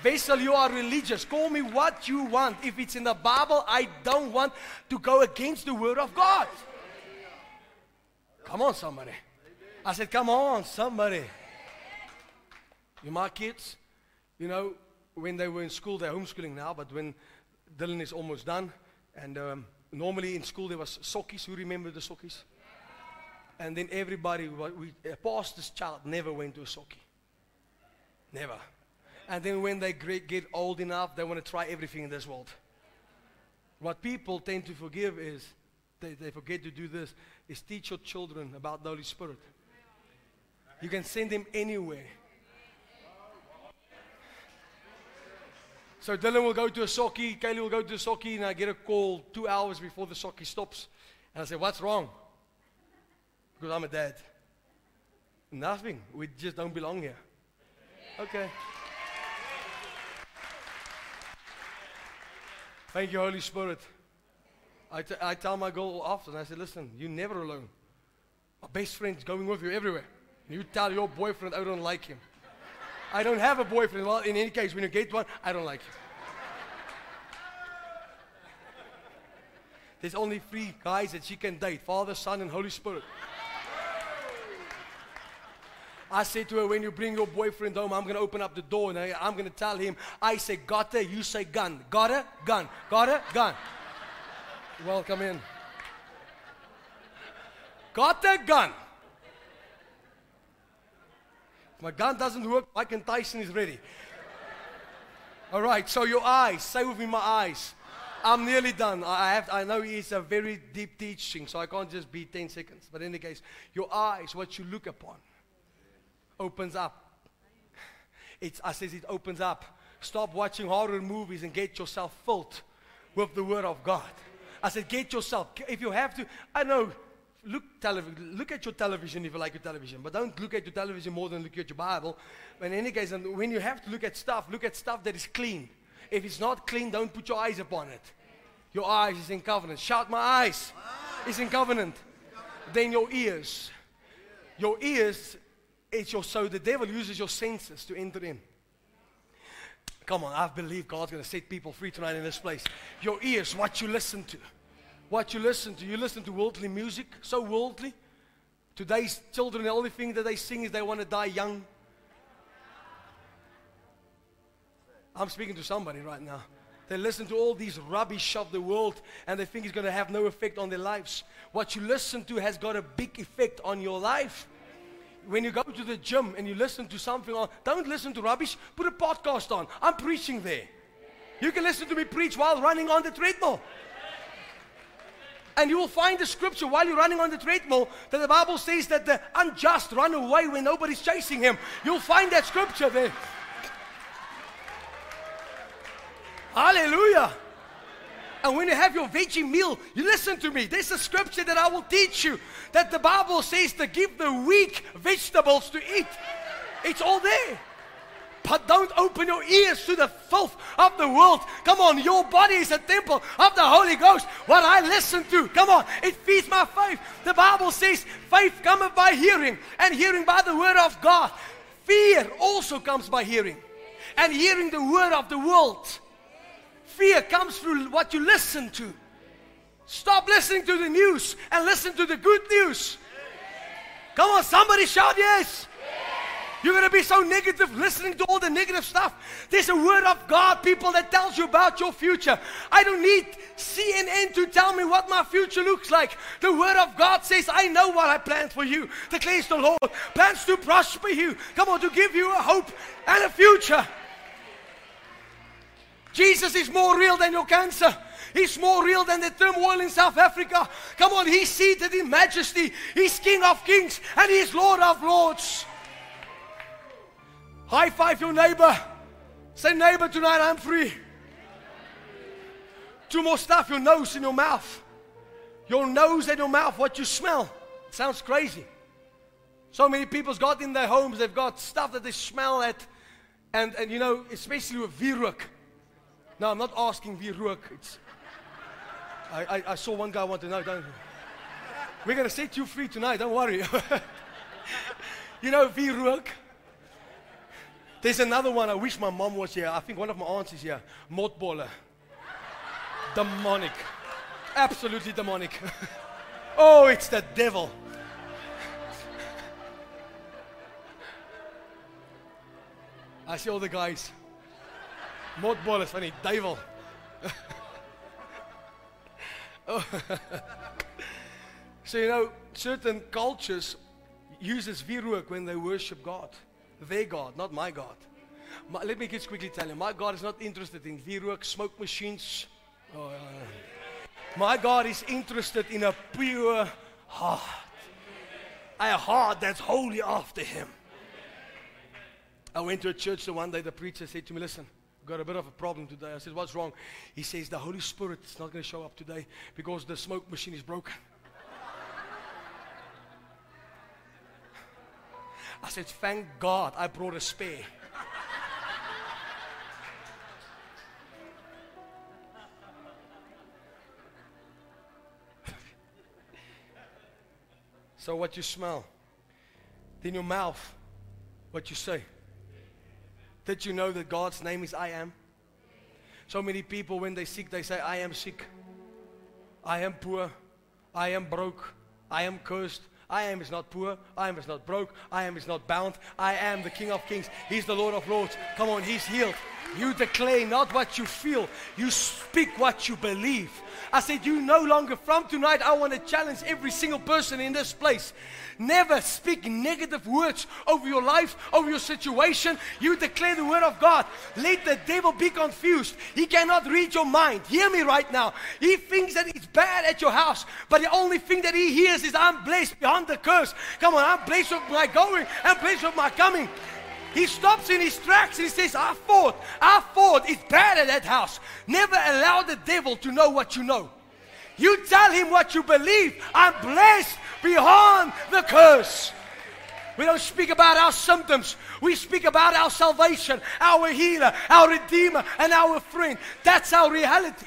S1: Wessel, you are religious. Call me what you want. If it's in the Bible, I don't want to go against the word of God. Come on, somebody. I said, come on, somebody. You, my kids, you know, when they were in school, they're homeschooling now, but when Dylan is almost done, and um, normally in school there was sockies. Who remember the sockies? And then everybody, we, a pastor's child never went to a socky. Never. And then when they get old enough, they want to try everything in this world. What people tend to forgive is, they, they forget to do this, is teach your children about the Holy Spirit. You can send them anywhere. So Dylan will go to a socky, Kaylee will go to a socky, and I get a call two hours before the socky stops. And I say, What's wrong? Because I'm a dad. Nothing. We just don't belong here. Okay. Thank you, Holy Spirit. I, t- I tell my girl often, I say, listen, you're never alone. My best friend's going with you everywhere. You tell your boyfriend I don't like him. I don't have a boyfriend. Well, in any case, when you get one, I don't like him. There's only three guys that she can date Father, Son, and Holy Spirit. I said to her, when you bring your boyfriend home, I'm going to open up the door and I, I'm going to tell him, I say gotta, you say gun. Gotta, gun. Gotta, gun. Welcome in. Gotta, gun. My gun doesn't work, Mike Tyson is ready. All right, so your eyes. Say with me, my eyes. I'm nearly done. I have. I know it's a very deep teaching, so I can't just be 10 seconds. But in any case, your eyes, what you look upon, opens up. It's, I says it opens up. Stop watching horror movies and get yourself filled with the Word of God. I said, get yourself. If you have to, I know. Look, telev- look at your television if you like your television, but don't look at your television more than look at your Bible. But in any case, when you have to look at stuff, look at stuff that is clean. If it's not clean, don't put your eyes upon it. Your eyes is in covenant. Shout, my eyes is in covenant. Then your ears. Your ears, it's your, so the devil uses your senses to enter in. Come on, I believe God's going to set people free tonight in this place. Your ears, what you listen to. What you listen to. You listen to worldly music, so worldly. Today's children, the only thing that they sing is they want to die young. I'm speaking to somebody right now. They listen to all these rubbish of the world and they think it's going to have no effect on their lives. What you listen to has got a big effect on your life. When you go to the gym and you listen to something on, don't listen to rubbish, put a podcast on. I'm preaching there. You can listen to me preach while running on the treadmill. And you will find the scripture while you're running on the treadmill that the Bible says that the unjust run away when nobody's chasing him. You'll find that scripture there. Hallelujah. And when you have your veggie meal, you listen to me. There's a scripture that I will teach you that the Bible says to give the weak vegetables to eat. It's all there. But don't open your ears to the filth of the world. Come on, your body is a temple of the Holy Ghost. What I listen to, come on, it feeds my faith. The Bible says faith cometh by hearing, and hearing by the word of God. Fear also comes by hearing, and hearing the word of the world. Fear comes through what you listen to. Stop listening to the news and listen to the good news. Come on, somebody shout yes. You're going to be so negative listening to all the negative stuff. There's a word of God, people, that tells you about your future. I don't need CNN to tell me what my future looks like. The word of God says, I know what I planned for you, declares the Lord. Plans to prosper you. Come on, to give you a hope and a future. Jesus is more real than your cancer. He's more real than the turmoil in South Africa. Come on, He's seated in majesty. He's King of kings and He's Lord of lords. High five your neighbor. Say, neighbor, tonight I'm free. Two more stuff your nose and your mouth. Your nose and your mouth, what you smell. Sounds crazy. So many people's got in their homes, they've got stuff that they smell at. And, and you know, especially with wierook. No, I'm not asking wierook. It's, I, I, I saw one guy want to know. Don't, we're going to set you free tonight, don't worry. you know wierook? There's another one. I wish my mom was here. I think one of my aunts is here. Motbola. Demonic. Absolutely demonic. oh, it's the devil. I see all the guys. Motbola is die duiwel. oh. so you know, certain cultures uses wierook when they worship God. Their God, not my God. My, let me just quickly tell you, my God is not interested in wierook, smoke machines. Oh, my God is interested in a pure heart. A heart that's wholly after Him. I went to a church the one day, the preacher said to me, Listen, got a bit of a problem today. I said, What's wrong? He says, The Holy Spirit is not going to show up today because the smoke machine is broken. I said, Thank God I brought a spare. so, what you smell, then your mouth, what you say. Did you know that God's name is I am? So many people, when they sick, they say, I am sick. I am poor. I am broke. I am cursed. I am is not poor. I am is not broke. I am is not bound. I am the King of Kings. He's the Lord of Lords. Come on, He's healed. You declare not what you feel, you speak what you believe. I said, You no longer, from tonight, I want to challenge every single person in this place. Never speak negative words over your life, over your situation. You declare the word of God. Let the devil be confused. He cannot read your mind. Hear me right now. He thinks that it's bad at your house, but the only thing that he hears is, I'm blessed beyond the curse. Come on, I'm blessed with my going, I'm blessed with my coming. He stops in his tracks and he says, I fought, I fought. It's bad at that house. Never allow the devil to know what you know. You tell him what you believe. I'm blessed beyond the curse. We don't speak about our symptoms. We speak about our salvation, our healer, our redeemer, and our friend. That's our reality.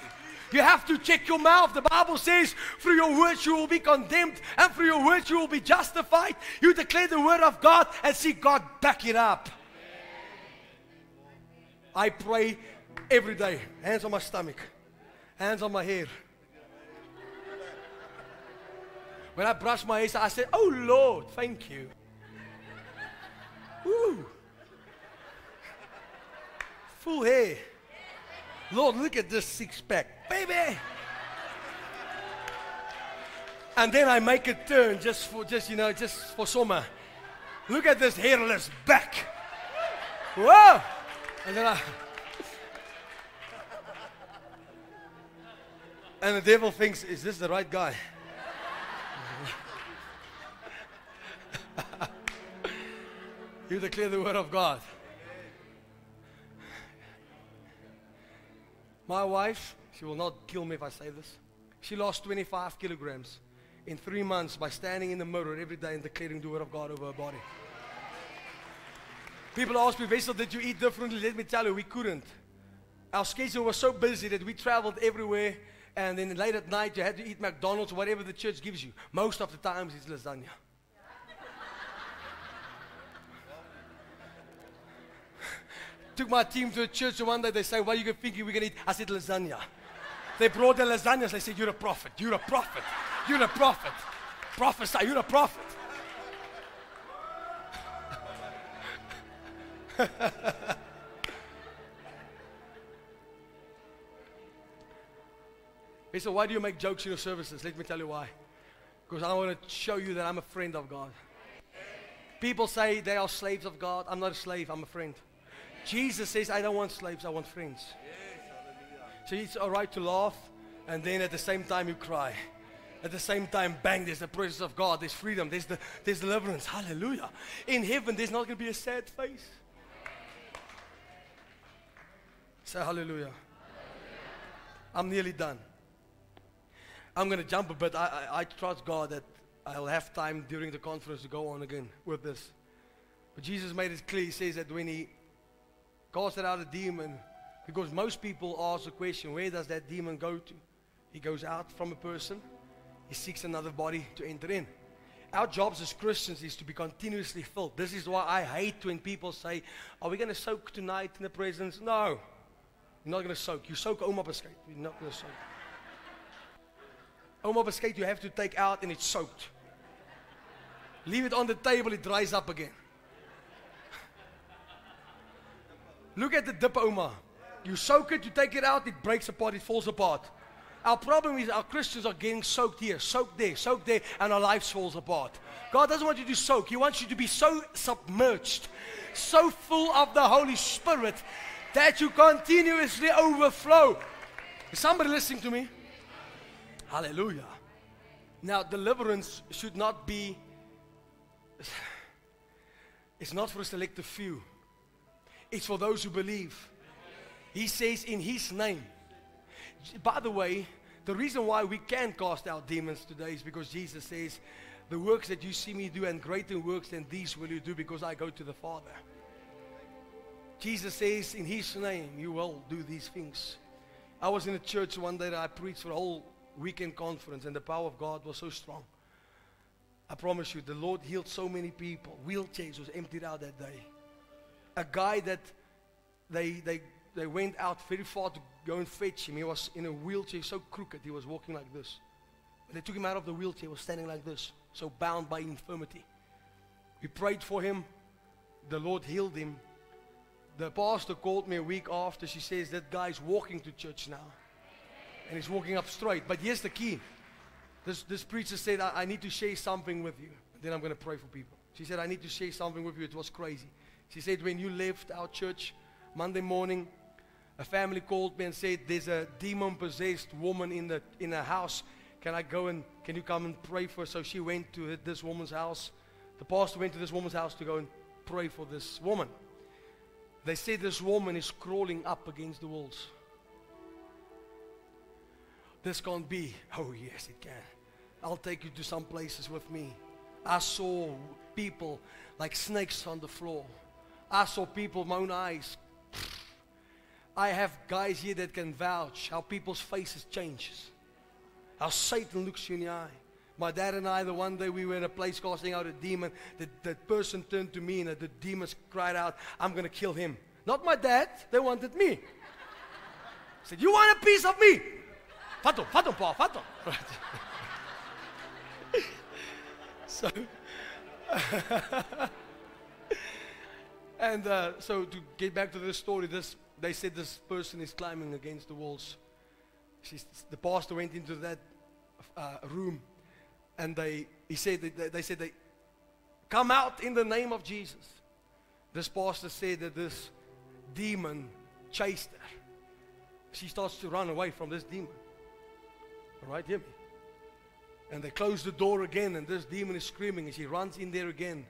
S1: You have to check your mouth. The Bible says, through your words you will be condemned, and through your words you will be justified. You declare the word of God and see God back it up. I pray every day. Hands on my stomach, hands on my hair. When I brush my hair, I say, Oh Lord, thank you. Woo. Full hair. Lord, look at this six pack, baby. And then I make a turn just for, just you know, just for summer. Look at this hairless back. Whoa! And then I. And the devil thinks, is this the right guy? you declare the word of God. My wife, she will not kill me if I say this. She lost 25 kilograms in three months by standing in the mirror every day and declaring the word of God over her body. People ask me, Wessel, did you eat differently? Let me tell you, we couldn't. Our schedule was so busy that we traveled everywhere, and then late at night you had to eat McDonald's, whatever the church gives you. Most of the times it's lasagna. Took my team to a church and one day. They say, What are you thinking we're going to eat? I said, Lasagna. They brought the lasagnas. They said, You're a prophet. You're a prophet. You're a prophet. Prophesy. You're a prophet. he said, Why do you make jokes in your services? Let me tell you why. Because I want to show you that I'm a friend of God. People say they are slaves of God. I'm not a slave, I'm a friend. Jesus says, I don't want slaves, I want friends. So it's all right to laugh, and then at the same time you cry. At the same time, bang, there's the presence of God, there's freedom, there's, the, there's deliverance. Hallelujah. In heaven, there's not going to be a sad face. Say hallelujah. I'm nearly done. I'm going to jump a bit. I, I, I trust God that I'll have time during the conference to go on again with this. But Jesus made it clear. He says that when he casted out a demon, because most people ask the question, where does that demon go to? He goes out from a person, he seeks another body to enter in. Our jobs as Christians is to be continuously filled. This is why I hate when people say, Are we going to soak tonight in the presence? No. You're not going to soak. You soak Ouma Biscuit. You're not going to soak. Ouma Biscuit you have to take out and it's soaked. Leave it on the table, it dries up again. Look at the dip oma. You soak it, you take it out, it breaks apart, it falls apart. Our problem is our Christians are getting soaked here, soaked there, soaked there, and our lives falls apart. God doesn't want you to soak. He wants you to be so submerged, so full of the Holy Spirit that you continuously overflow. Is somebody listening to me? Hallelujah. Now, deliverance should not be, it's not for a selective few, it's for those who believe. He says, in His name. By the way, the reason why we can cast out demons today is because Jesus says, The works that you see me do, and greater works than these will you do because I go to the Father. Jesus says, In His name, you will do these things. I was in a church one day that I preached for a whole weekend conference, and the power of God was so strong. I promise you, the Lord healed so many people. Wheelchairs was emptied out that day. A guy that they, they, they went out very far to go and fetch him. He was in a wheelchair, so crooked, he was walking like this. When they took him out of the wheelchair, he was standing like this, so bound by infirmity. We prayed for him. The Lord healed him. The pastor called me a week after. She says, That guy's walking to church now. And he's walking up straight. But here's the key. This, this preacher said, I, I need to share something with you. Then I'm going to pray for people. She said, I need to share something with you. It was crazy. She said, When you left our church Monday morning, a family called me and said, There's a demon possessed woman in, the, in a house. Can I go and can you come and pray for her? So she went to this woman's house. The pastor went to this woman's house to go and pray for this woman. They said this woman is crawling up against the walls. This can't be. Oh, yes, it can. I'll take you to some places with me. I saw people like snakes on the floor. I saw people, my own eyes, I have guys here that can vouch how people's faces changes. How Satan looks you in the eye. My dad and I, the one day we were in a place casting out a demon, the, the person turned to me and the demons cried out, I'm going to kill him. Not my dad, they wanted me. Said, You want a piece of me? Fato, fato, pa, fato. so, and uh, so to get back to this story, this they said this person is climbing against the walls. She's, the pastor went into that uh, room and they, he said, they, they said, they, come out in the name of Jesus. This pastor said that this demon chased her. She starts to run away from this demon. All right, hear me. And they close the door again, and this demon is screaming, and she runs in there again.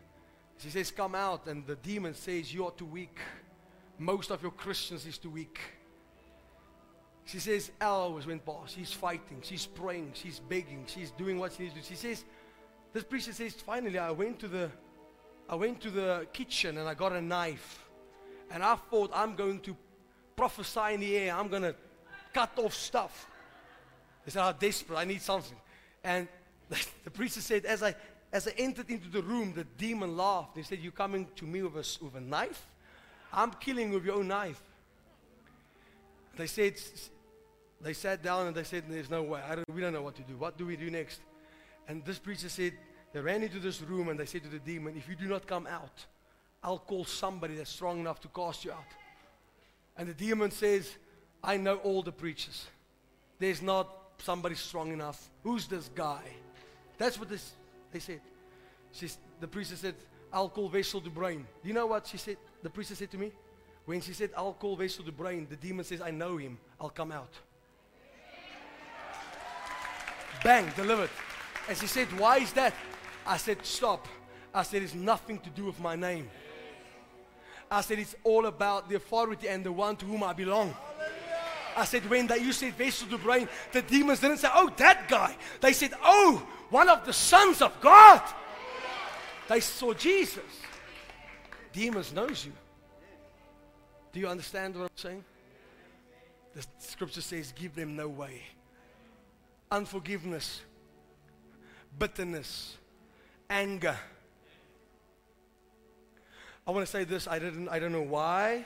S1: She says, Come out, and the demon says, You are too weak most of your Christians is too weak. She says hours went past. She's fighting. She's praying. She's begging. She's doing what she needs to do. She says, this preacher says, finally I went to the I went to the kitchen and I got a knife. And I thought I'm going to prophesy in the air. I'm going to cut off stuff. They said, I'm desperate. I need something. And the preacher said, as I, as I entered into the room, the demon laughed. He said, you're coming to me with a, with a knife? I'm killing with your own knife. They said, they sat down and they said, there's no way. Don't, we don't know what to do. What do we do next? And this preacher said, they ran into this room and they said to the demon, if you do not come out, I'll call somebody that's strong enough to cast you out. And the demon says, I know all the preachers. There's not somebody strong enough. Who's this guy? That's what this, they said. She's, the preacher said, I'll call Wessel de Brain. Do you know what she said? The priest said to me, when she said, I'll call Wessel the brain, the demon says, I know him, I'll come out. Bang, delivered. And she said, Why is that? I said, Stop. I said, It's nothing to do with my name. I said, It's all about the authority and the one to whom I belong. I said, when they, you said Wessel to brain, the demons didn't say, oh, that guy. They said, oh, one of the sons of God. They saw Jesus demons knows you. Do you understand what I'm saying? The scripture says, give them no way. Unforgiveness, bitterness, anger. I want to say this. I didn't. I don't know why.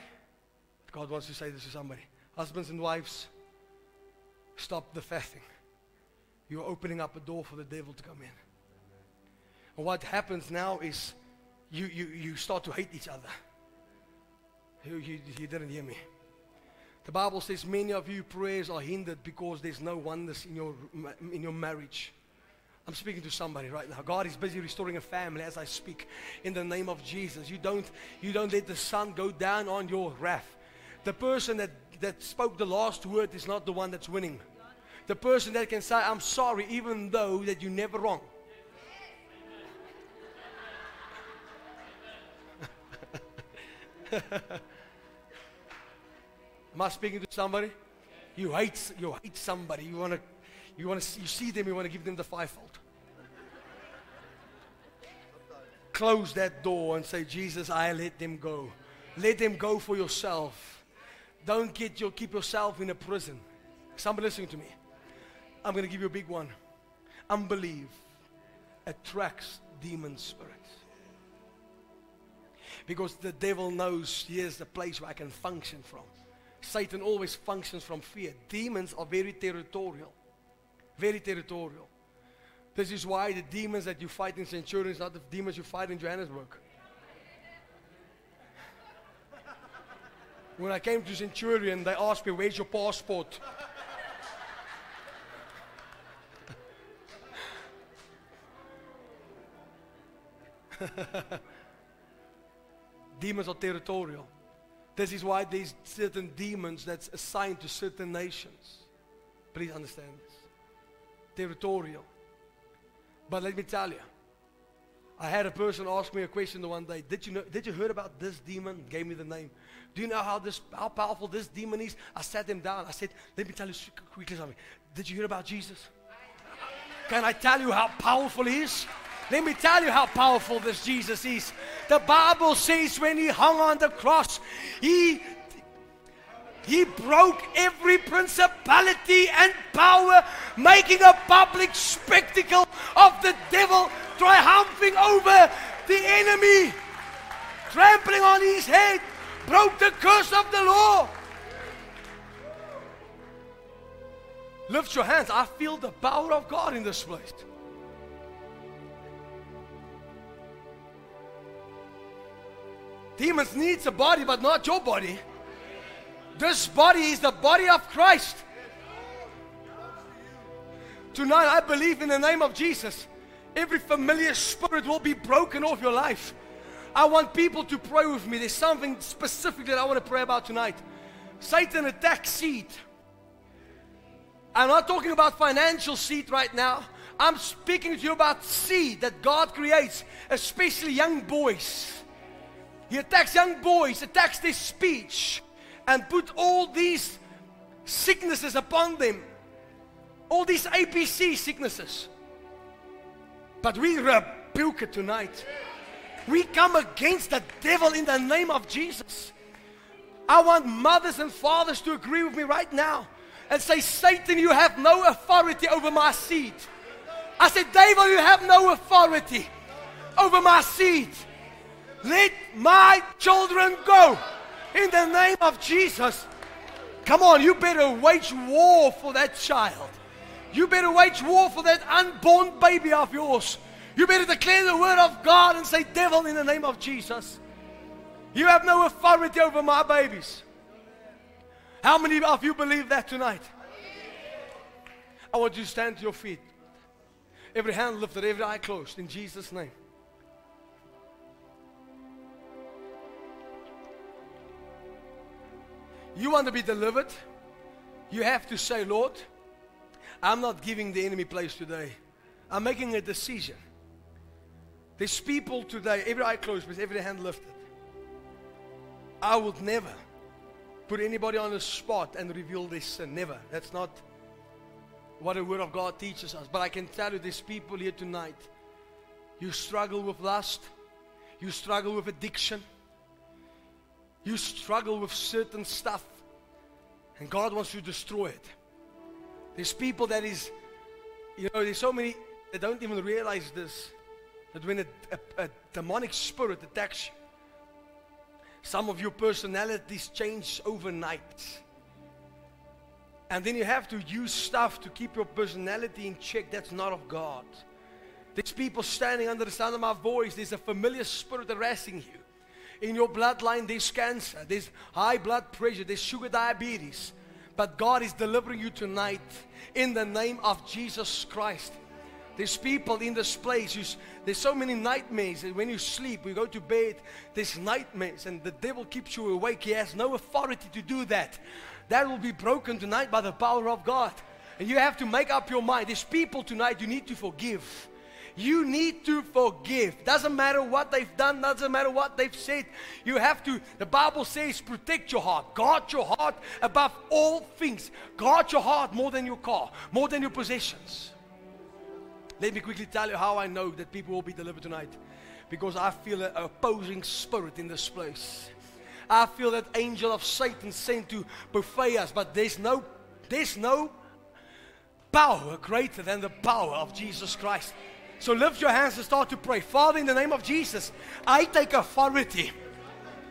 S1: God wants to say this to somebody. Husbands and wives, stop the fasting. You're opening up a door for the devil to come in. And what happens now is you, you, you start to hate each other. You, you, you didn't hear me. The Bible says many of you prayers are hindered because there's no oneness in your, in your marriage. I'm speaking to somebody right now. God is busy restoring a family as I speak in the name of Jesus. You don't, you don't let the sun go down on your wrath. The person that, that spoke the last word is not the one that's winning. The person that can say, I'm sorry, even though that you're never wrong. Am I speaking to somebody? You hate, you hate somebody. You want to, you want to, you see them. You want to give them the fivefold. Close that door and say, Jesus, I let them go. Let them go for yourself. Don't get your, keep yourself in a prison. Somebody listening to me. I'm going to give you a big one. Unbelief attracts demon spirits. Because the devil knows here's the place where I can function from. Satan always functions from fear. Demons are very territorial. Very territorial. This is why the demons that you fight in Centurion is not the demons you fight in Johannesburg. When I came to Centurion, they asked me, Where's your passport? demons are territorial. This is why there's certain demons that's assigned to certain nations. Please understand this. Territorial. But let me tell you, I had a person ask me a question the one day. Did you know? Did you hear about this demon? Gave me the name. Do you know how this, how powerful this demon is? I sat him down. I said, "Let me tell you quickly something. Did you hear about Jesus? Can I tell you how powerful he is? Let me tell you how powerful this Jesus is. The Bible says when he hung on the cross, he he broke every principality and power, making a public spectacle of the devil, triumphing over the enemy, trampling on his head, broke the curse of the law. Lift your hands. I feel the power of God in this place. Demons needs a body, but not your body. This body is the body of Christ. Tonight, I believe in the name of Jesus, every familiar spirit will be broken off your life. I want people to pray with me. There's something specific that I want to pray about tonight. Satan attacks seed. I'm not talking about financial seed right now. I'm speaking to you about seed that God creates, especially young boys. He attacks young boys, attacks their speech, and put all these sicknesses upon them. All these APC sicknesses. But we rebuke it tonight. We come against the devil in the name of Jesus. I want mothers and fathers to agree with me right now and say, Satan, you have no authority over my seed. I said, devil, you have no authority over my seed. Let my children go in the name of Jesus. Come on, you better wage war for that child. You better wage war for that unborn baby of yours. You better declare the word of God and say, Devil, in the name of Jesus. You have no authority over my babies. How many of you believe that tonight? I want you to stand to your feet. Every hand lifted, every eye closed in Jesus' name. You want to be delivered? You have to say, Lord, I'm not giving the enemy place today. I'm making a decision. There's people today, every eye closed with every hand lifted. I would never put anybody on the spot and reveal this sin. Never. That's not what the Word of God teaches us. But I can tell you, there's people here tonight. You struggle with lust, you struggle with addiction you struggle with certain stuff and God wants you to destroy it. There's people that is, you know, there's so many that don't even realize this. That when a, a, a demonic spirit attacks you, some of your personalities change overnight. And then you have to use stuff to keep your personality in check. That's not of God. There's people standing under the sound of my voice. There's a familiar spirit harassing you. In your bloodline, there's cancer, there's high blood pressure, there's sugar diabetes. But God is delivering you tonight in the name of Jesus Christ. There's people in this place. Who's, there's so many nightmares. And when you sleep, we go to bed, there's nightmares, and the devil keeps you awake. He has no authority to do that. That will be broken tonight by the power of God. And you have to make up your mind. There's people tonight you need to forgive. You need to forgive. Doesn't matter what they've done, doesn't matter what they've said. You have to, the Bible says, protect your heart. Guard your heart above all things. Guard your heart more than your car, more than your possessions. Let me quickly tell you how I know that people will be delivered tonight. Because I feel an opposing spirit in this place. I feel that angel of Satan sent to buffet us, but there's no, there's no power greater than the power of Jesus Christ. So lift your hands and start to pray. Father, in the name of Jesus, I take authority.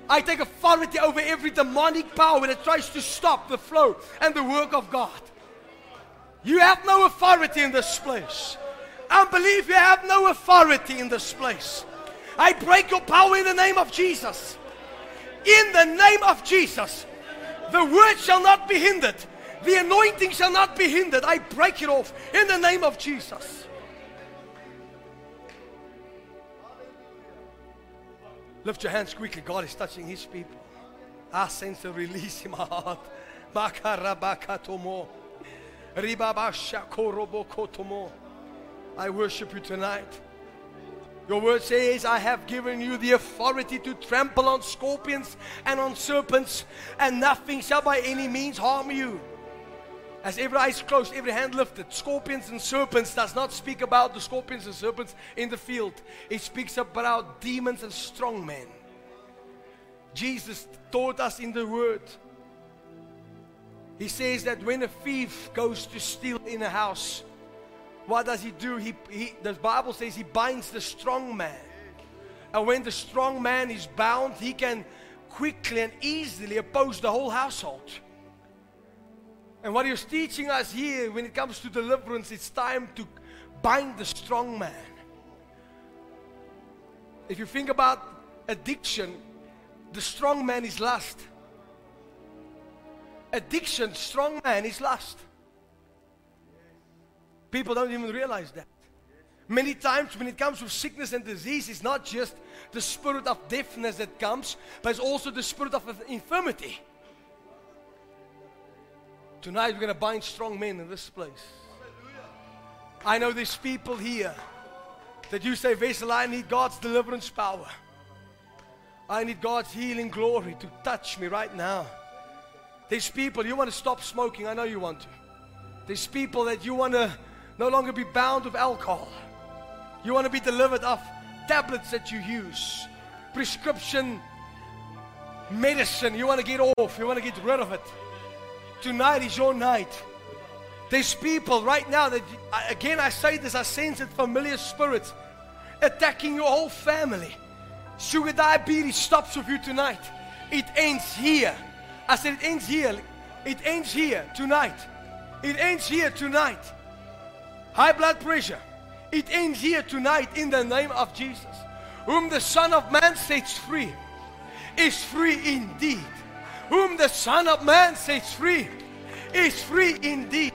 S1: I take authority over every demonic power that tries to stop the flow and the work of God. You have no authority in this place. I believe you have no authority in this place. I break your power in the name of Jesus. In the name of Jesus. The word shall not be hindered. The anointing shall not be hindered. I break it off in the name of Jesus. Lift your hands quickly. God is touching His people. I sense a release in my heart. I worship you tonight. Your word says, I have given you the authority to trample on scorpions and on serpents, and nothing shall by any means harm you. As every eye is closed, every hand lifted, scorpions and serpents does not speak about the scorpions and serpents in the field. It speaks about demons and strong men. Jesus taught us in the word. He says that when a thief goes to steal in a house, what does he do? He, he, the Bible says he binds the strong man. And when the strong man is bound, he can quickly and easily oppose the whole household. And what he's teaching us here when it comes to deliverance, it's time to bind the strong man. If you think about addiction, the strong man is lust. Addiction, strong man is lust. People don't even realize that. Many times when it comes to sickness and disease, it's not just the spirit of deafness that comes, but it's also the spirit of infirmity. Tonight we're going to bind strong men in this place. I know there's people here that you say, Wessel, I need God's deliverance power. I need God's healing glory to touch me right now. There's people, you want to stop smoking. I know you want to. There's people that you want to no longer be bound with alcohol. You want to be delivered of tablets that you use, prescription medicine. You want to get off, you want to get rid of it. Tonight is your night. There's people right now that, again, I say this, I sense it familiar spirits attacking your whole family. Sugar diabetes stops with you tonight. It ends here. I said it ends here. It ends here tonight. It ends here tonight. High blood pressure. It ends here tonight in the name of Jesus. Whom the Son of Man sets free is free indeed. Whom the Son of Man sets free is free indeed.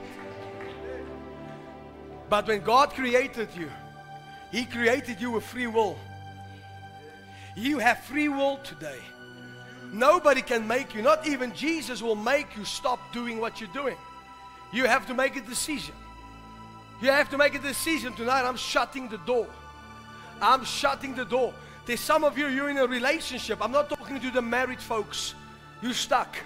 S1: But when God created you, He created you with free will. You have free will today. Nobody can make you, not even Jesus will make you stop doing what you're doing. You have to make a decision. You have to make a decision tonight. I'm shutting the door. I'm shutting the door. There's some of you, you're in a relationship. I'm not talking to the married folks. You're stuck.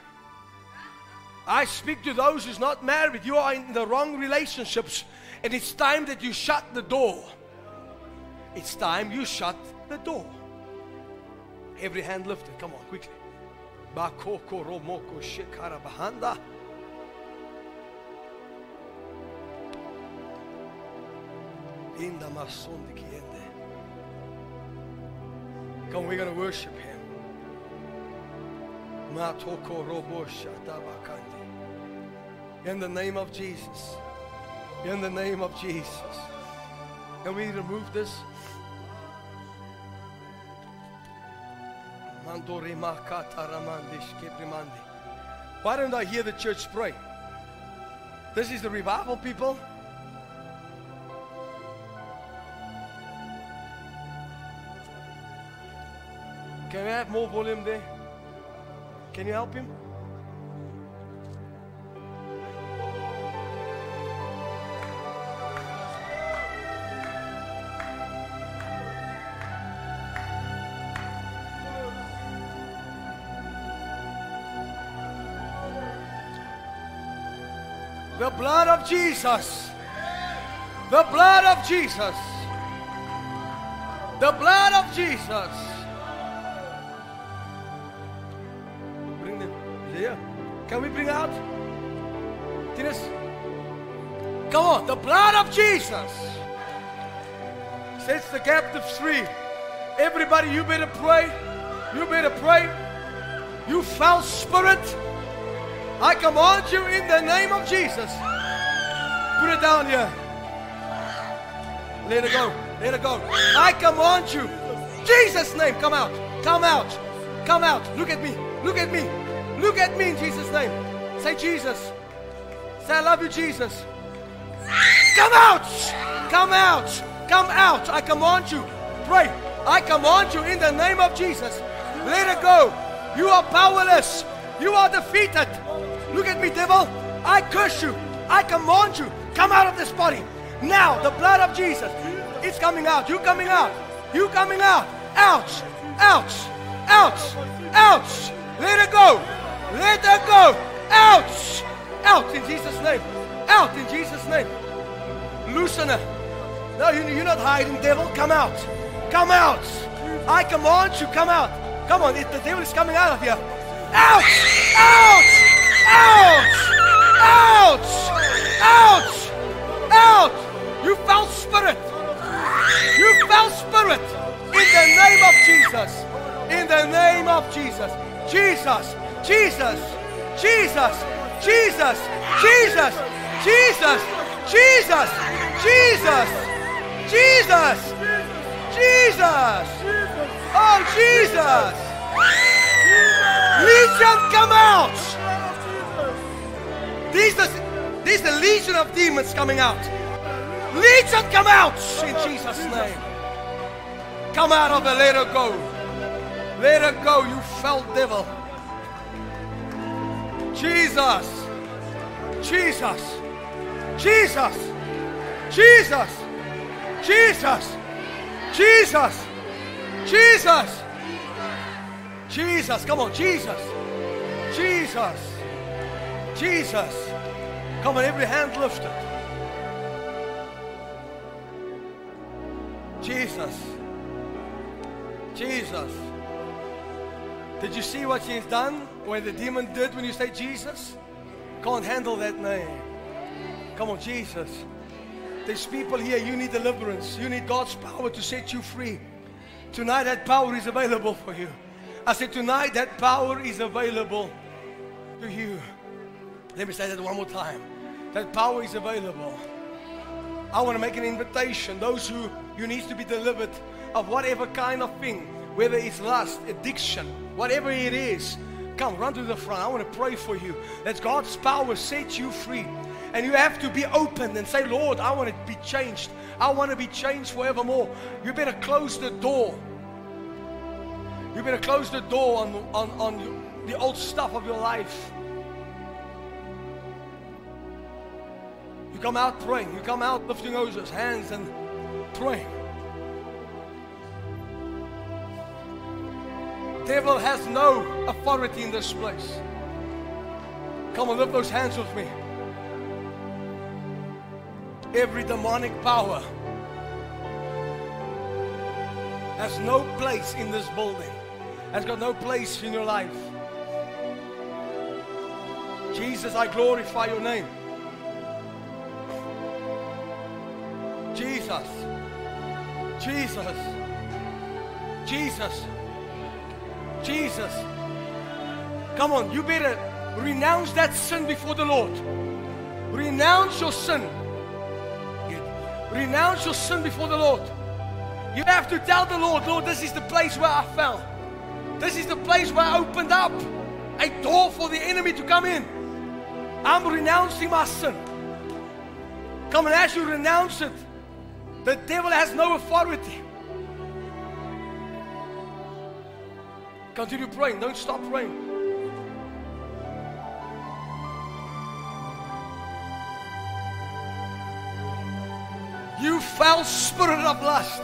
S1: I speak to those who's not married. You are in the wrong relationships. And it's time that you shut the door. It's time you shut the door. Every hand lifted. Come on, quickly. Bakoko romoko shekara bahanda. Inda. Come, we're to worship Him. In the name of Jesus. In the name of Jesus. Can we remove this? Why don't I hear the church pray? This is the revival, people. Can we have more volume there? Can you help him? The blood of Jesus. The blood of Jesus. The blood of Jesus. Can we bring out? Dennis. Come on. The blood of Jesus. Sets the captives free. Everybody, you better pray. You better pray. You foul spirit. I command you in the name of Jesus. Put it down here. Let it go. Let it go. I command you. Jesus' name. Come out. Come out. Come out. Look at me. Look at me. Look at me in Jesus' name. Say Jesus. Say I love you, Jesus. Come out. Come out. Come out. I command you. Pray. I command you in the name of Jesus. Let it go. You are powerless. You are defeated. Look at me, devil. I curse you. I command you. Come out of this body. Now, the blood of Jesus. It's coming out. You coming out. You coming out. Out. Out. Out. Out. Let it go. Let it go. Out. Out in Jesus' name. Out in Jesus' name. Loosen her. No, you, you're not hiding, devil. Come out. Come out. I command you. Come out. Come on. The devil is coming out of here. Out. Out. Out! Out! Out! Out! You foul spirit! You foul spirit! In the name of Jesus! In the name of Jesus! Jesus! Jesus! Jesus! Jesus! Jesus! Jesus! Jesus! Jesus! Jesus! Jesus! Oh, Jesus! Legion, come out! The, these the legion of demons coming out. Legion, come out in Jesus' name. Come out of her, let her go. Let her go, you foul devil. Jesus. Jesus. Jesus. Jesus. Jesus. Jesus. Jesus. Jesus. Come on, Jesus. Jesus. Jesus. Come on, every hand lifted. Jesus. Jesus. Did you see what she's done when the demon did when you say Jesus? Can't handle that name. Come on, Jesus. There's people here, you need deliverance. You need God's power to set you free. Tonight, that power is available for you. I said, tonight, that power is available to you. Let me say that one more time. That power is available. I want to make an invitation. Those who you need to be delivered of whatever kind of thing, whether it's lust, addiction, whatever it is, come run to the front. I want to pray for you. That God's power sets you free. And you have to be open and say, Lord, I want to be changed. I want to be changed forevermore. You better close the door. You better close the door on, on, on the old stuff of your life. You come out praying. You come out lifting those hands and praying. Devil has no authority in this place. Come on, lift those hands with me. Every demonic power has no place in this building, has got no place in your life. Jesus, I glorify your name. Jesus. Jesus. Jesus. Jesus. Come on, you better renounce that sin before the Lord. Renounce your sin. Renounce your sin before the Lord. You have to tell the Lord, Lord, this is the place where I fell. This is the place where I opened up a door for the enemy to come in. I'm renouncing my sin. Come and as you renounce it, the devil has no authority. Continue praying. Don't stop praying. You foul spirit of lust.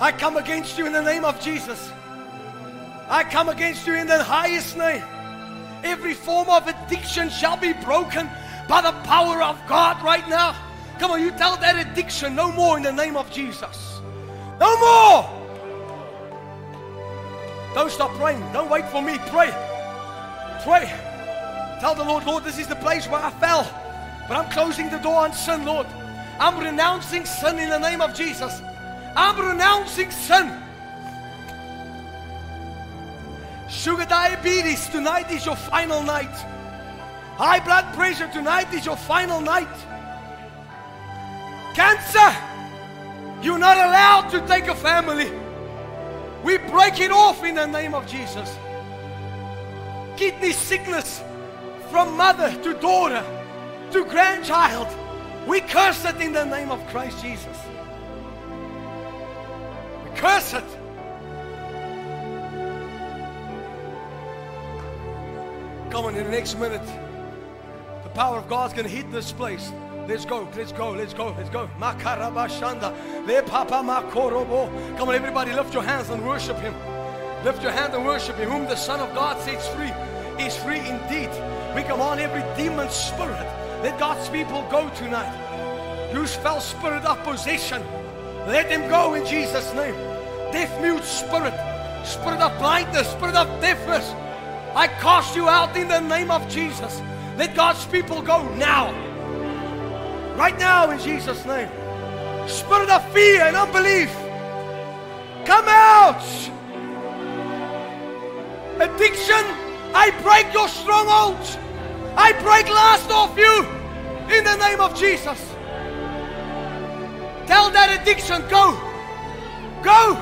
S1: I come against you in the name of Jesus. I come against you in the highest name. Every form of addiction shall be broken by the power of God right now. Come on, you tell that addiction no more in the name of Jesus. No more. Don't stop praying. Don't wait for me. Pray. Pray. Tell the Lord, Lord, this is the place where I fell. But I'm closing the door on sin, Lord. I'm renouncing sin in the name of Jesus. I'm renouncing sin. Sugar diabetes, tonight is your final night. High blood pressure, tonight is your final night. Cancer, you're not allowed to take a family. We break it off in the name of Jesus. Kidney sickness from mother to daughter to grandchild. We curse it in the name of Christ Jesus. We curse it. Come on, in the next minute, the power of God's going to hit this place. Let's go, let's go, let's go, let's go. Makarabashanda. Le papa makorobo. Come on, everybody, lift your hands and worship Him. Lift your hand and worship Him. Whom the Son of God sets free is free indeed. We come on every demon spirit. Let God's people go tonight. Use fell spirit of possession. Let them go in Jesus' name. Deaf mute spirit, spirit of blindness, spirit of deafness. I cast you out in the name of Jesus. Let God's people go now. Right now in Jesus' name. Spirit of fear and unbelief. Come out. Addiction, I break your strongholds. I break last off you in the name of Jesus. Tell that addiction, go. Go.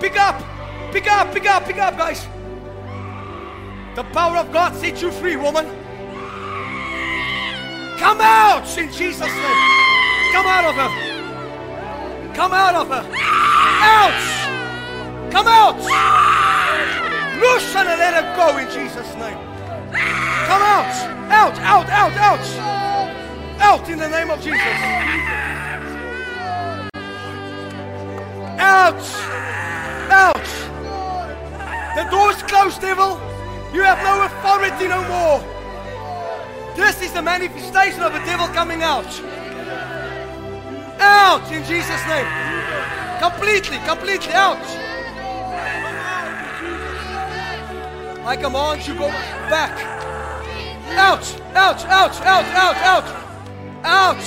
S1: Pick up. Pick up, pick up, pick up, guys. The power of God sets you free, woman. Come out in Jesus' name. Come out of her. Come out of her. Out. Come out. Loose and let her go in Jesus' name. Come out. Out, out, out, out. Out in the name of Jesus. Out. Out. The door's closed, devil. You have no authority no more. This is the manifestation of the devil coming out. Out in Jesus' name. Completely, completely out. I command you go back. Out, out, out, out, out, out. Out.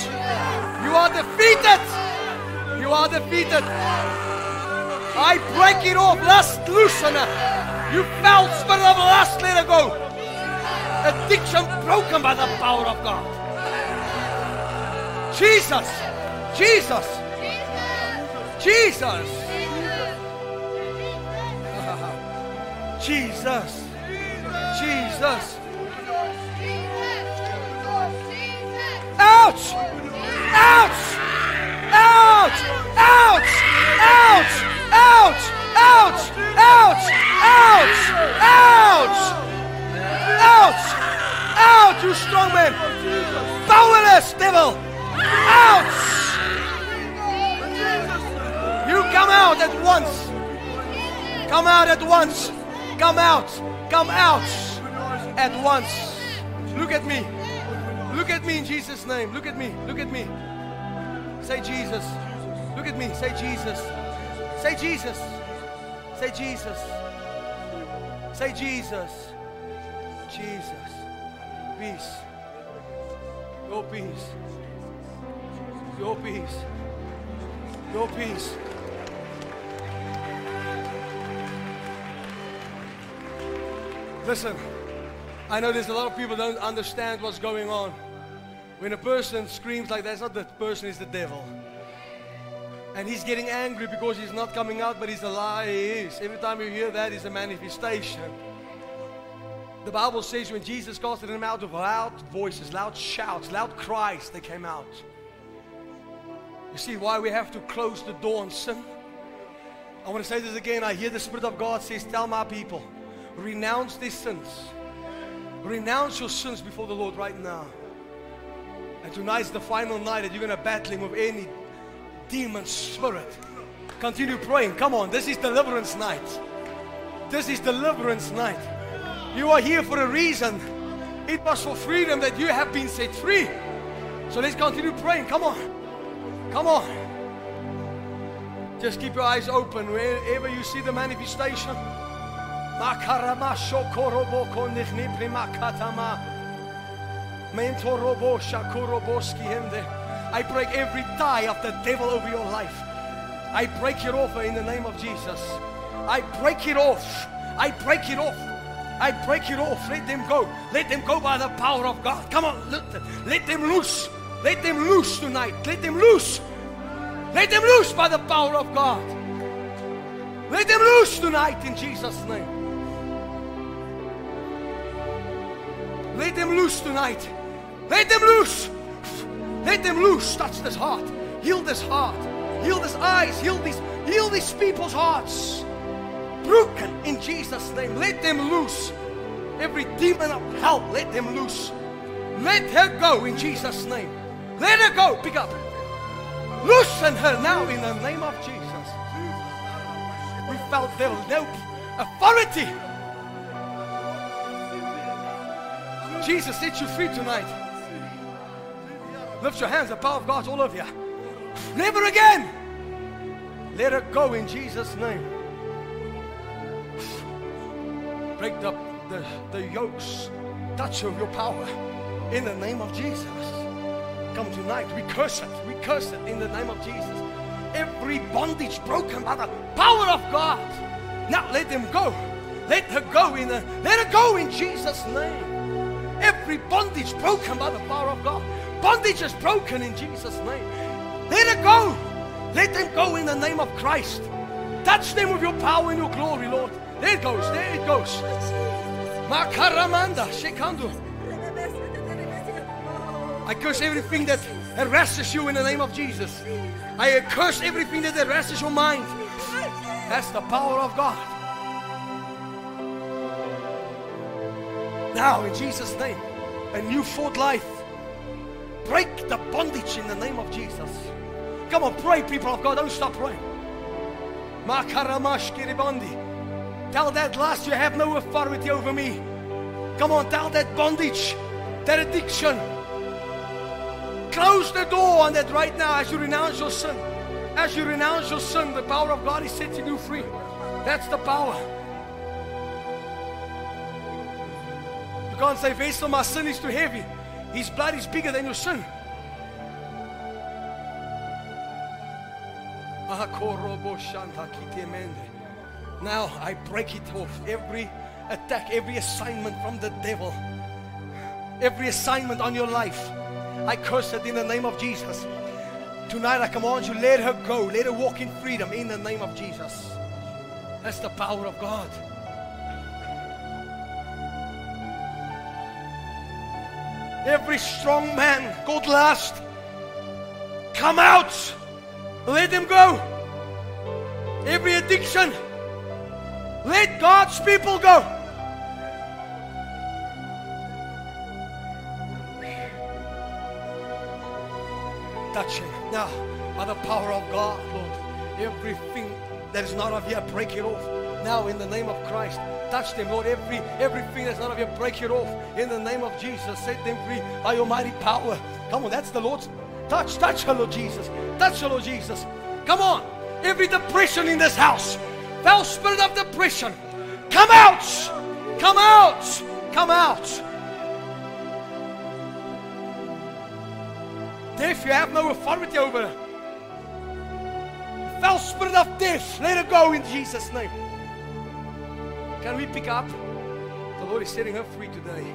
S1: You are defeated. You are defeated. I break it off. Lust loosen her. Uh, you foul spirit of lust, let her go. Addiction broken by the power of God. Jesus. Jesus. Jesus. Jesus. Jesus. Jesus. Ouch! Ouch! Ouch! Ouch! Ouch! Ouch! Ouch! Ouch! Ouch! Ouch! Ouch, you strong man! Powerless devil! Out! You come out at once! Come out at once! Come out! Come out! At once! Look at me! Look at me in Jesus' name! Look at me! Look at me! Say Jesus! Look at me! Say Jesus! Say Jesus! Say Jesus! Say Jesus! Jesus! Peace! Your peace! Your peace! Your peace! Listen, I know there's a lot of people don't understand what's going on. When a person screams like that, it's not the person, it's the devil. And he's getting angry because he's not coming out, but he's a lie. He is. Every time you hear that, is a manifestation. The Bible says when Jesus casted them out with loud voices, loud shouts, loud cries, they came out. You see why we have to close the door on sin? I want to say this again. I hear the Spirit of God says, Tell my people, renounce these sins. Renounce your sins before the Lord right now. And tonight's the final night that you're going to battle him with any demon spirit. Continue praying. Come on, this is deliverance night. This is deliverance night. You are here for a reason. It was for freedom that you have been set free. So let's continue praying. Come on. Come on. Just keep your eyes open wherever you see the manifestation. I break every tie of the devil over your life. I break it off in the name of Jesus. I break it off. I break it off. I break it off. Let them go. Let them go by the power of God. Come on, let them, let them loose. Let them loose tonight. Let them loose. Let them loose by the power of God. Let them loose tonight in Jesus' name. Let them loose tonight. Let them loose. Let them loose. Touch this heart. Heal this heart. Heal this eyes. Heal these, heal these people's hearts. Broken in Jesus' name. Let them loose. Every demon of hell, let them loose. Let her go in Jesus' name. Let her go. Pick up. Loosen her now in the name of Jesus. We felt there was no authority. Jesus set you free tonight. Lift your hands. The power of God's all over you. Never again. Let her go in Jesus' name. Break the, the, the yokes. Touch of your power in the name of Jesus. Come tonight. We curse it. We curse it in the name of Jesus. Every bondage broken by the power of God. Now let them go. Let her go in the, let her go in Jesus' name. Every bondage broken by the power of God. Bondage is broken in Jesus' name. Let it go. Let them go in the name of Christ. Touch them with your power and your glory, Lord. There it goes. There it goes. Makaramanda, Shekando. I curse everything that harasses you in the name of Jesus. I curse everything that harasses your mind. That's the power of God. Now, in Jesus' name, a new fourth life. Break the bondage in the name of Jesus. Come on, pray, people of God. Don't stop praying. Makaramash kiribandi. Tell that lust you have no authority over me. Come on, tell that bondage, that addiction. Close the door on that right now as you renounce your sin. As you renounce your sin, the power of God is setting you free. That's the power. You can't say, Wessel, my sin is too heavy. His blood is bigger than your sin. Now I break it off. Every attack, every assignment from the devil, every assignment on your life, I curse it in the name of Jesus. Tonight I command you, let her go. Let her walk in freedom in the name of Jesus. That's the power of God. Every strong man called last, come out. Let him go. Every addiction, let God's people go. Touch him now by the power of God, Lord. Everything that is not of you, break it off now in the name of Christ. Touch them, Lord. Every everything that's not of you, break it off in the name of Jesus. Set them free by your mighty power. Come on, that's the Lord's touch. Touch her, Lord Jesus. Touch her, Lord Jesus. Come on. Every depression in this house, foul spirit of depression, come out. Come out. Come out. Death, you have no authority over her. Foul spirit of death, let it go in Jesus' name. Can we pick up? The Lord is setting her free today.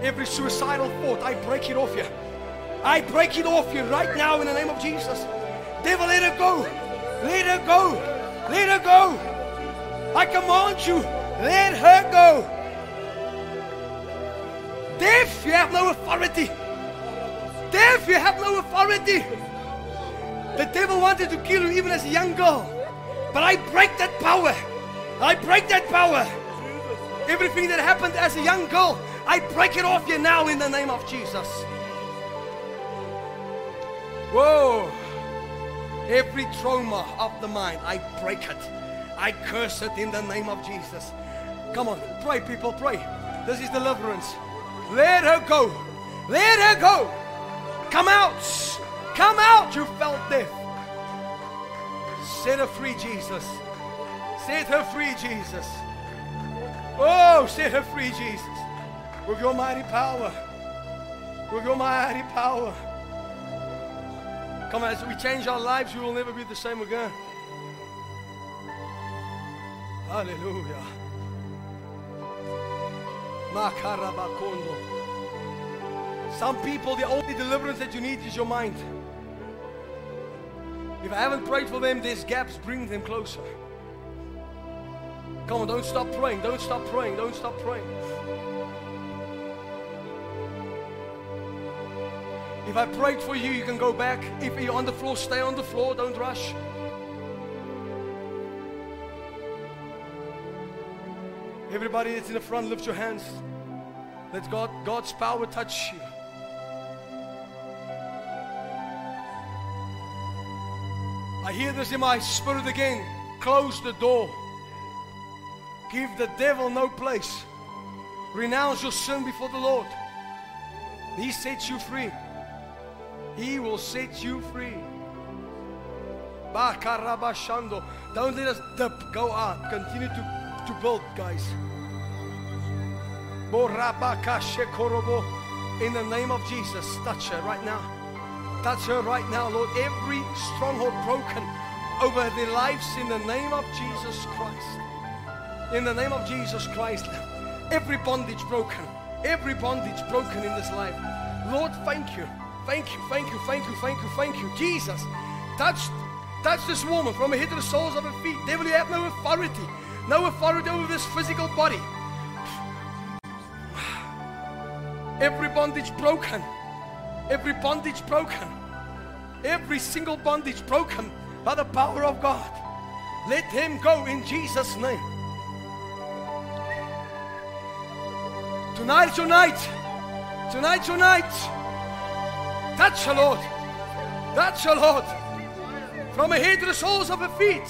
S1: Every suicidal thought, I break it off you. I break it off you right now in the name of Jesus. Devil, let it go. Let her go. Let her go. I command you, let her go. Deaf, you have no authority. Deaf, you have no authority. The devil wanted to kill you even as a young girl. But I break that power. I break that power. Everything that happened as a young girl, I break it off you now in the name of Jesus. Whoa. Every trauma of the mind, I break it. I curse it in the name of Jesus. Come on, pray, people, pray. This is deliverance. Let her go. Let her go. Come out. Come out, you felt death. Set her free, Jesus. Set her free, Jesus. Oh, set her free, Jesus. With your mighty power. With your mighty power. Come on, as we change our lives, we will never be the same again. Hallelujah. Some people, the only deliverance that you need is your mind. If I haven't prayed for them, there's gaps, bring them closer. Come on, don't stop praying, don't stop praying, don't stop praying. If I prayed for you, you can go back. If you're on the floor, stay on the floor, don't rush. Everybody that's in the front, lift your hands. Let God, God's power touch you. I hear this in my spirit again. Close the door. Give the devil no place. Renounce your sin before the Lord. He sets you free. He will set you free. Bakarabashando. Don't let us dip. Go on. Continue to, to build, guys. In the name of Jesus, touch her right now. Touch her right now, Lord. Every stronghold broken over their lives in the name of Jesus Christ. In the name of Jesus Christ. Every bondage broken. Every bondage broken in this life. Lord, thank you. Thank you, thank you, thank you, thank you, thank you. Jesus, touch, touch this woman from her head to the soles of her feet. Devil, you have no authority. No authority over this physical body. Every bondage broken. Every bondage broken. Every single bondage broken by the power of God. Let him go in Jesus' name. Tonight, tonight, tonight, tonight. Touch her, Lord. Touch her, Lord. From her head to the soles of her feet.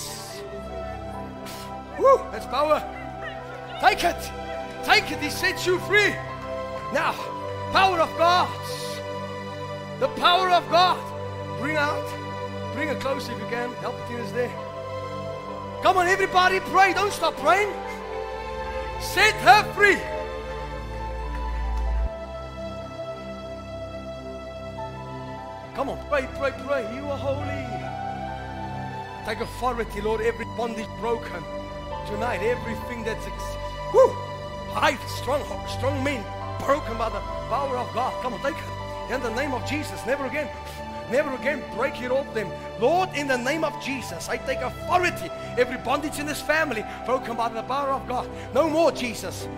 S1: Woo, that's power. Take it. Take it. He sets you free. Now, power of God. The power of God. Bring out. Bring her close if you can. Help the is there. Come on, everybody, pray. Don't stop praying. Set her free. Come on, pray, pray, pray. You are holy. Take authority, Lord. Every bondage broken tonight. Everything that's ex- whoo, high, strong, strong men broken by the power of God. Come on, take it in the name of Jesus. Never again. Never again break it off them. Lord, in the name of Jesus, I take authority. Every bondage in this family broken by the power of God. No more, Jesus.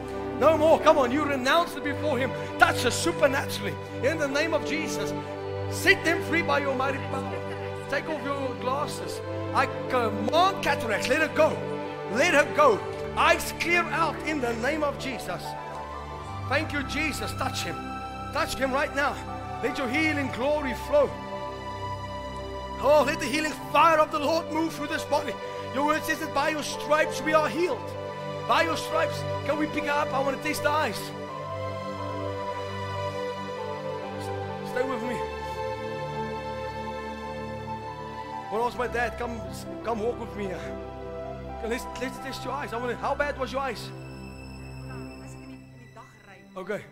S1: No more. Come on, you renounce it before Him. Touch us supernaturally. In the name of Jesus. Set them free by your mighty power. Take off your glasses. I command cataracts. Let her go. Let her go. Eyes clear out in the name of Jesus. Thank you, Jesus. Touch him. Touch him right now. Let your healing glory flow. Oh, let the healing fire of the Lord move through this body. Your word says that by your stripes we are healed. By your stripes, can we pick up? I want to taste the eyes. Stay with me. When I was my dad, come, come walk with me. Let's, let's test your eyes. I want to, how bad was your eyes? Okay.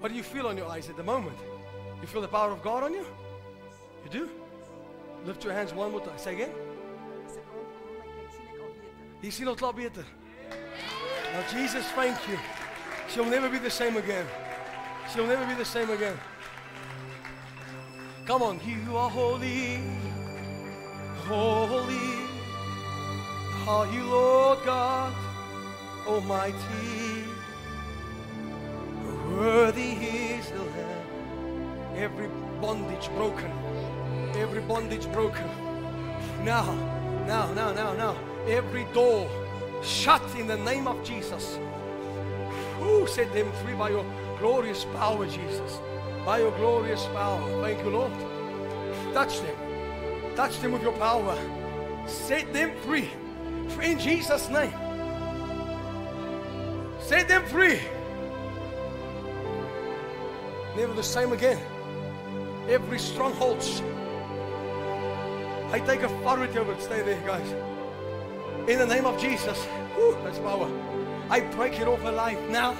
S1: What do you feel on your eyes at the moment? You feel the power of God on you? You do? Lift your hands one more time. Say again. Jy sien al klaar. Now Jesus, thank you. She'll never be the same again. She'll never be the same again. Come on, you are holy, holy. Are you Lord God Almighty? Worthy is the Lamb. Every bondage broken. Every bondage broken. Now, now, now, now, now. Every door shut in the name of Jesus. Who set them free by your glorious power, Jesus? By your glorious power. Thank you, Lord. Touch them. Touch them with your power. Set them free. In Jesus' name. Set them free. Never the same again. Every stronghold. I take authority over it. Stay there, guys. In the name of Jesus. Whew, that's power. I break it off life now.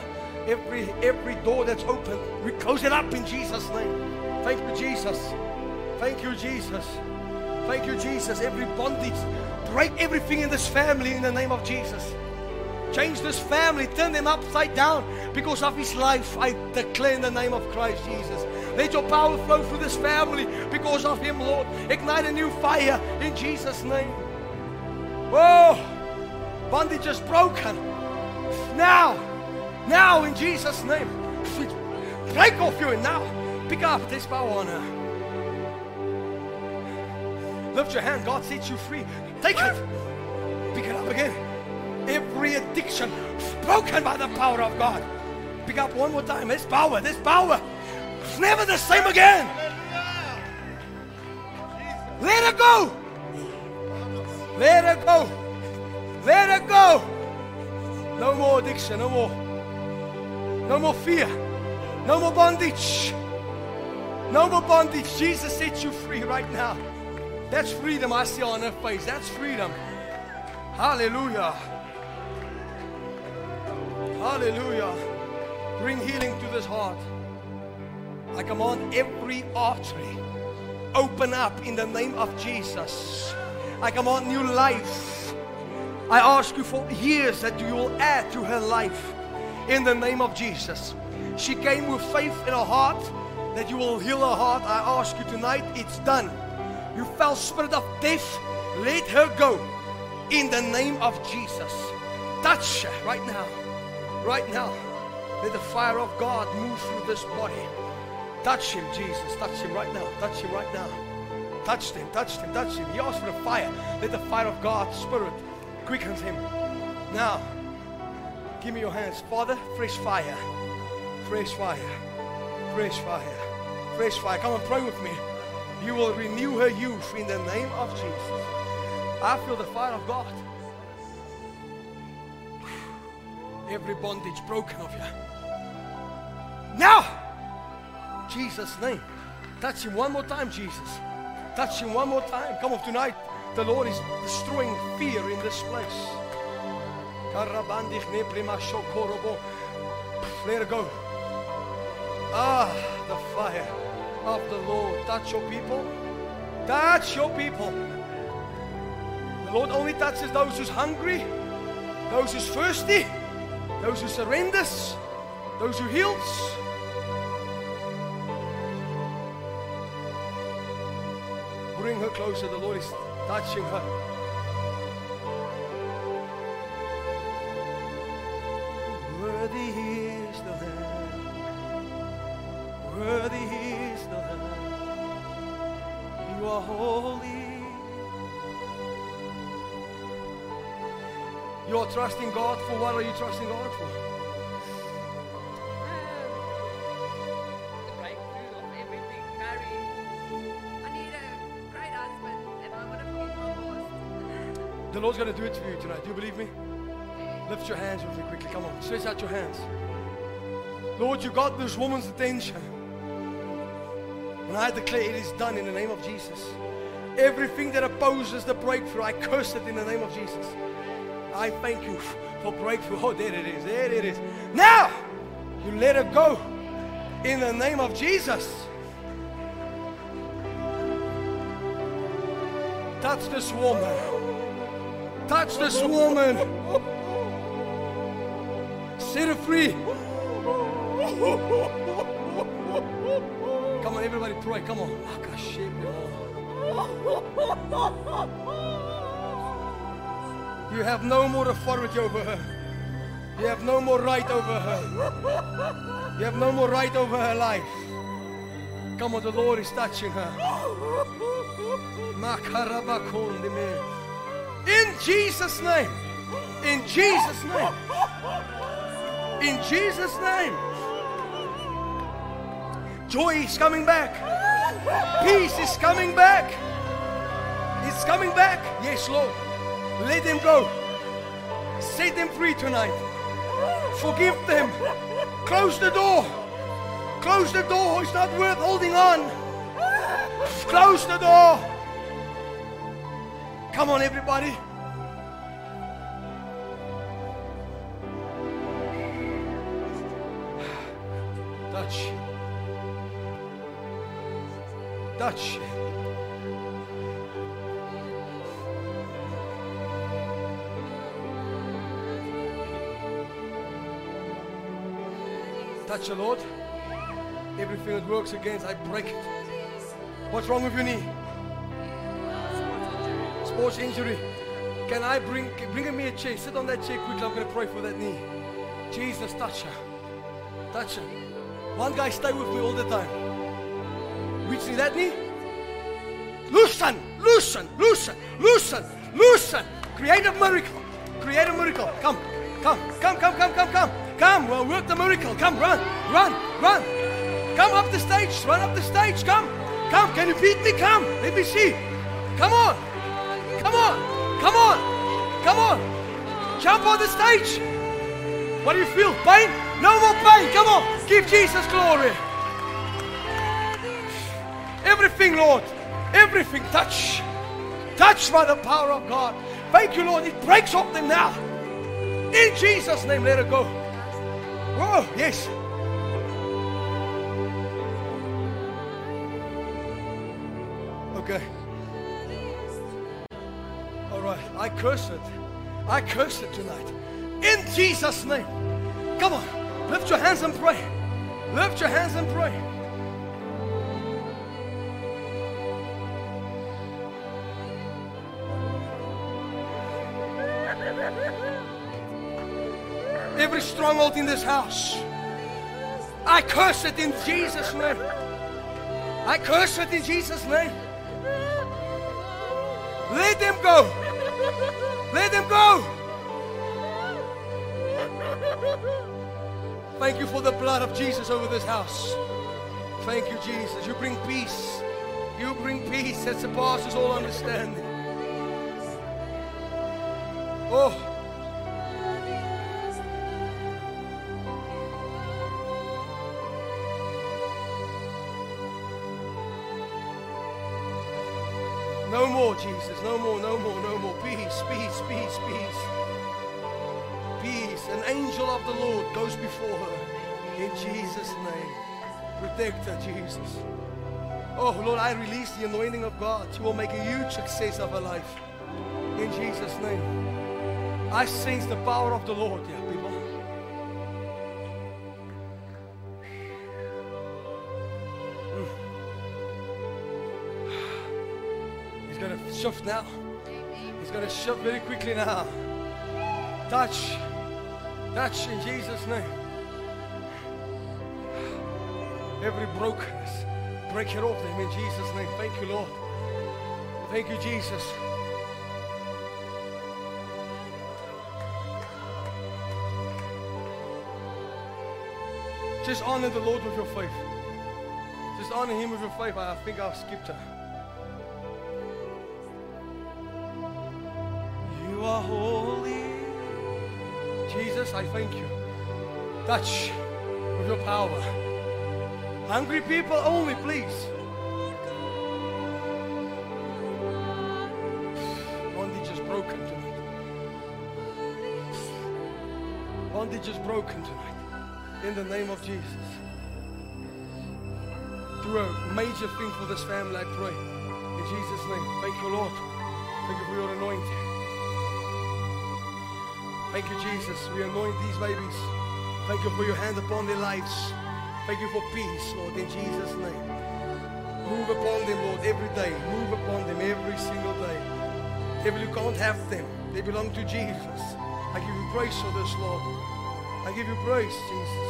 S1: Every every door that's open, we close it up in Jesus' name. Thank you, Jesus. Thank you, Jesus. Thank you, Jesus. Every bondage, break everything in this family in the name of Jesus. Change this family, turn them upside down because of his life. I declare in the name of Christ Jesus. Let your power flow through this family because of him, Lord. Ignite a new fire in Jesus' name. Whoa! Bondage is broken. Now, now in Jesus' name. Break off you now. Pick up this power on her. Lift your hand. God sets you free. Take it. Pick it up again. Every addiction broken by the power of God. Pick up one more time. This power, this power. It's never the same again. Let her go. Let her go. Let her go. No more addiction. No more. No more fear. No more bondage. No more bondage. Jesus sets you free right now. That's freedom I see on her face. That's freedom. Hallelujah. Hallelujah. Bring healing to this heart. I command every artery open up in the name of Jesus. I command new life. I ask you for years that you will add to her life in the name of Jesus. She came with faith in her heart that you will heal her heart. I ask you tonight, it's done. You foul spirit of death, let her go in the name of Jesus. Touch her right now. Right now. Let the fire of God move through this body. Touch him, Jesus. Touch him right now. Touch him right now. Touch him, touch him, touch him. He asked for the fire. Let the fire of God's Spirit quicken him. Now, give me your hands. Father, fresh fire. Fresh fire. Fresh fire. Fresh fire. Come and pray with me. You will renew her youth in the name of Jesus. I feel the fire of God. Every bondage broken of you. Now! Jesus' name. Touch him one more time, Jesus. Touch him one more time. Come on, tonight. The Lord is destroying fear in this place. Let it go. Ah, the fire of the Lord. Touch your people. Touch your people. The Lord only touches those who's hungry, those who's thirsty, those who surrenders, those who heals. Bring her closer. The Lord is touching her. Worthy is the Lamb. Worthy is the Lamb. You are holy. You are trusting God for what are you trusting God for?
S2: the breakthrough of everything, marriage. I need a great husband and I want to past.
S1: The Lord's going to do it for you tonight. Do you believe me? Lift your hands with me quickly. Come on. Stretch out your hands. Lord, you got this woman's attention. And I declare it is done in the name of Jesus. Everything that opposes the breakthrough, I curse it in the name of Jesus. I thank you for breakthrough. Oh, there it is. There it is. Now, you let it go in the name of Jesus. Touch this woman. Touch this woman. Set her free. Come on, everybody pray. Come on. You have no more authority over her. You have no more right over her. You have no more right over her life. Come on, the Lord is touching her. In Jesus' name. In Jesus' name. In Jesus' name. Joy is coming back. Peace is coming back. It's coming back. Yes, Lord. Let them go. Set them free tonight. Forgive them. Close the door. Close the door. It's not worth holding on. Close the door. Come on, everybody. Touch. Touch. Touch the Lord. Everything that works against, I break it. What's wrong with your knee? Sports injury. Can I bring bring me a chair? Sit on that chair quickly. I'm to pray for that knee. Jesus, touch her. Touch her. One guy stay with me all the time. Reaching that knee. Loosen, loosen, loosen, loosen, loosen. Create a miracle. Create a miracle. Come, come, come, come, come, come, come. Come, well, work the miracle. Come, run, run, run. Come up the stage. Run up the stage. Come, come. Can you beat me? Come. Let me see. Come on. Come on. Come on. Come on. Jump on the stage. What do you feel? Pain? No more pain. Come on. Give Jesus glory. Everything, Lord. Everything. Touch. Touch by the power of God. Thank you, Lord. It breaks off them now. In Jesus' name, let it go. Oh, yes. Okay. All right. I curse it. I curse it tonight. In Jesus' name. Come on. Lift your hands and pray. Lift your hands and pray. Every stronghold in this house, I curse it in Jesus' name. I curse it in Jesus' name. Let them go. Let them go. Thank you for the blood of Jesus over this house. Thank you, Jesus. You bring peace. You bring peace that surpasses all understanding. Oh. No more, Jesus. No more, no more, no more. Peace, peace, peace, peace. Peace. An angel of the Lord goes before her. In Jesus' name. Protect her, Jesus. Oh, Lord, I release the anointing of God. She will make a huge success of her life. In Jesus' name. I sense the power of the Lord, yeah, people. Hmm. He's going to shift now. He's going to shift very quickly now. Touch. Touch in Jesus' name. Every brokenness, break it off them in Jesus' name. Thank you, Lord. Thank you, Jesus. Just honor the Lord with your faith. Just honor Him with your faith. I think I've skipped her. You are holy. Jesus, I thank you. Touch with your power. Hungry people only, please. Bondage is broken tonight. Bondage is broken tonight. In the name of Jesus. Through a major thing for this family, I pray. In Jesus' name. Thank you, Lord. Thank you for your anointing. Thank you, Jesus. We anoint these babies. Thank you for your hand upon their lives. Thank you for peace, Lord, in Jesus' name. Move upon them, Lord, every day. Move upon them every single day. Devil, you can't have them. They belong to Jesus. I give you praise for this, Lord. I give you praise, Jesus.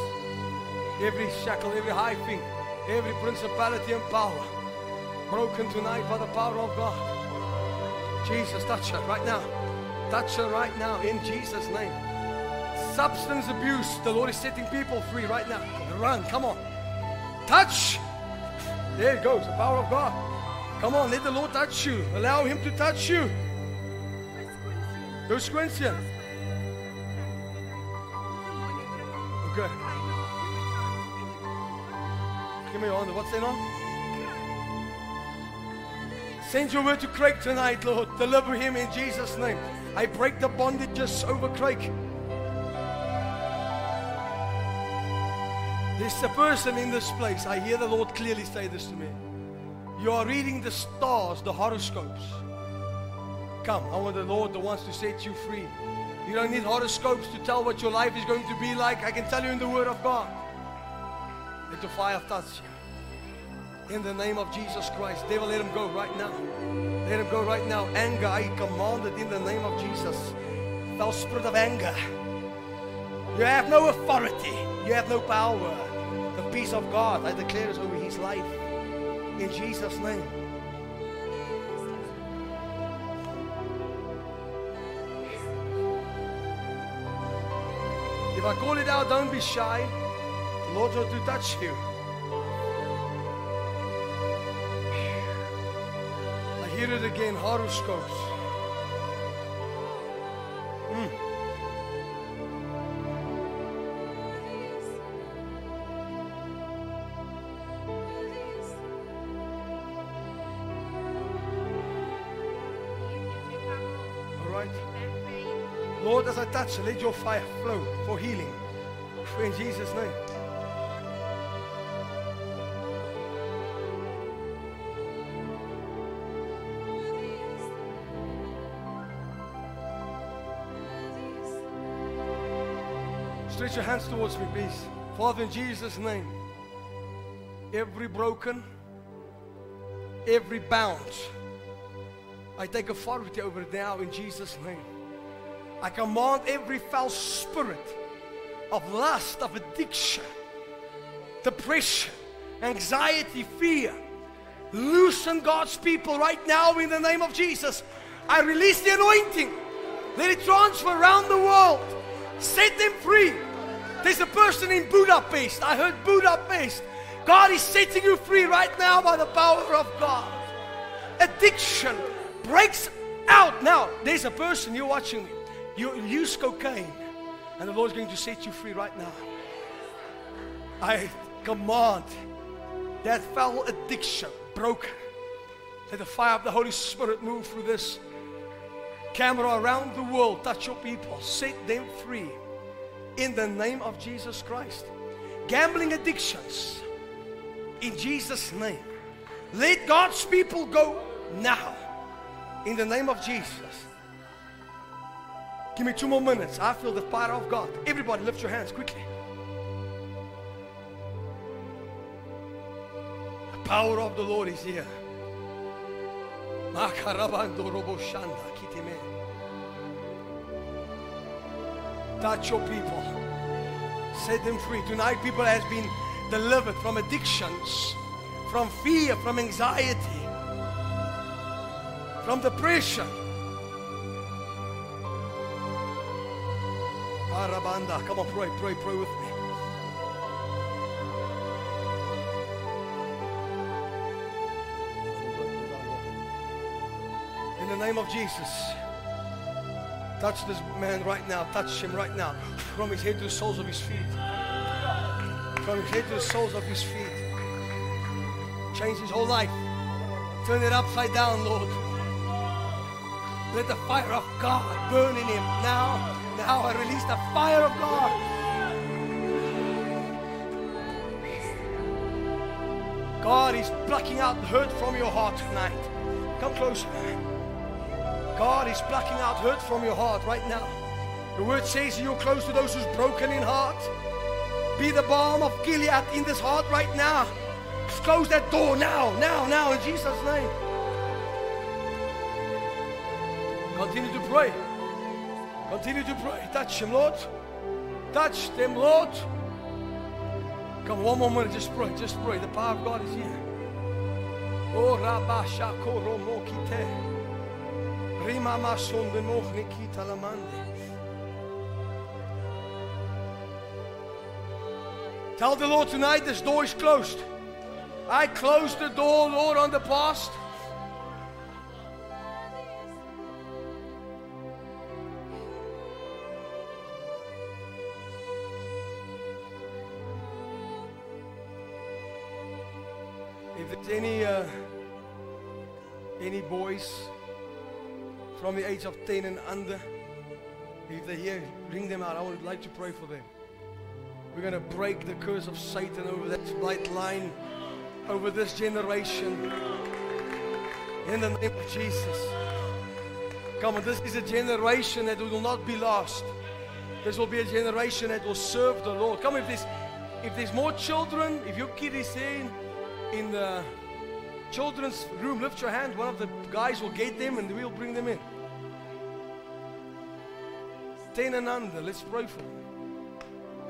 S1: Every shackle, every high thing, every principality and power broken tonight by the power of God. Jesus, touch her right now. Touch her right now in Jesus' name. Substance abuse, the Lord is setting people free right now. Run, come on. Touch. There it goes, the power of God. Come on, let the Lord touch you. Allow Him to touch you. Go squinching. Okay. Give me your hand. What's that on? Send your word to Craig tonight, Lord. Deliver him in Jesus' name. I break the bondages over Craig. There's a person in this place. I hear the Lord clearly say this to me. You are reading the stars, the horoscopes. Come, I want the Lord that wants to set you free. You don't need horoscopes to tell what your life is going to be like. I can tell you in the Word of God. Let the fire touch you. In the name of Jesus Christ, devil, let him go right now. Let him go right now. Anger, I command it in the name of Jesus. Thou spirit of anger. You have no authority. You have no power. The peace of God, I declare, is over his life. In Jesus' name. If I call it out, don't be shy. The Lord wants to touch you. Hear it again horoscopes. Mm. All right. Lord, as I touch, let your fire flow for healing. In Jesus' name. Stretch your hands towards me, please. Father, in Jesus' name, every broken, every bound, I take authority over it now in Jesus' name. I command every foul spirit of lust, of addiction, depression, anxiety, fear. Loosen God's people right now in the name of Jesus. I release the anointing. Let it transfer around the world. Set them free. There's a person in Budapest. I heard Budapest. God is setting you free right now by the power of God. Addiction breaks out. Now, there's a person, you're watching me. You use cocaine, and the Lord's going to set you free right now. I command that foul addiction broken. Let the fire of the Holy Spirit move through this camera around the world. Touch your people, set them free in the name of Jesus Christ. Gambling addictions in Jesus' name. Let God's people go now in the name of Jesus. Give me two more minutes. I feel the power of God. Everybody, lift your hands quickly. The power of the Lord is here. Touch your people. Set them free. Tonight, people has been delivered from addictions, from fear, from anxiety, from depression. Arabanda, come on, pray, pray, pray with me. In the name of Jesus, touch this man right now. Touch him right now. From his head to the soles of his feet. From his head to the soles of his feet. Change his whole life. Turn it upside down, Lord. Let the fire of God burn in him now. Now I release the fire of God. God is plucking out the hurt from your heart tonight. Come closer. God is plucking out hurt from your heart right now. The word says you're close to those who's broken in heart. Be the balm of Gilead in this heart right now. Close that door now, now, now, in Jesus' name. Continue to pray. Continue to pray. Touch him, Lord. Touch them, Lord. Come, one more minute. Just pray. Just pray. The power of God is here. Oh, Rabba Shakoro. Tell the Lord tonight this door is closed. I close the door, Lord, on the past. If there's any uh, any boys from the age of 10 and under, if they're here, bring them out. I would like to pray for them. We're going to break the curse of Satan over that bright line, over this generation. In the name of Jesus. Come on, this is a generation that will not be lost. This will be a generation that will serve the Lord. Come, if there's, if there's more children, if your kid is in, in the children's room, lift your hand. One of the guys will get them and we'll bring them in. 10 and under, let's pray for them.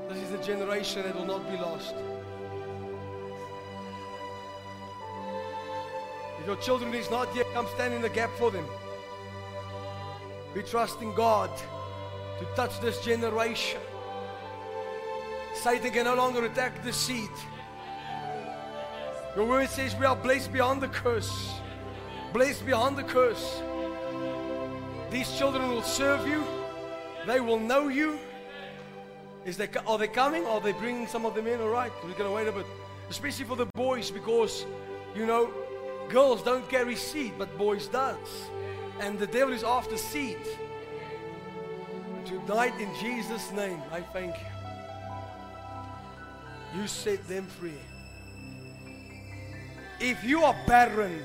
S1: This is a generation that will not be lost. If your children is not yet, come stand in the gap for them. We trust in God to touch this generation. Satan can no longer attack the seed. Your word says we are blessed beyond the curse. Blessed beyond the curse. These children will serve you. They will know you. Is they, are they coming? Are they bringing some of them in? All right, we're going to wait a bit. Especially for the boys because, you know, girls don't carry seed, but boys does. And the devil is after seed. Tonight in Jesus' name, I thank you. You set them free. If you are barren,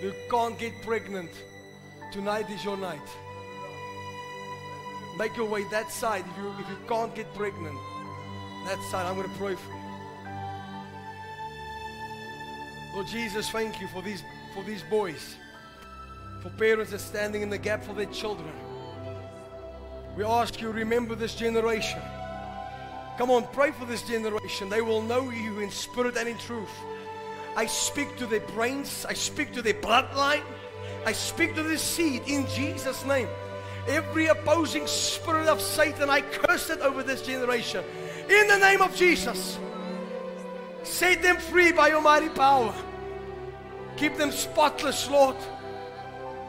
S1: you can't get pregnant, tonight is your night. Make your way that side if you, if you can't get pregnant. That side, I'm going to pray for you. Lord Jesus, thank you for these, for these boys, for parents that are standing in the gap for their children. We ask you, remember this generation. Come on, pray for this generation. They will know you in spirit and in truth. I speak to their brains, I speak to their bloodline, I speak to the seed in Jesus' name. Every opposing spirit of Satan, I curse it over this generation. In the name of Jesus. Set them free by your mighty power. Keep them spotless, Lord.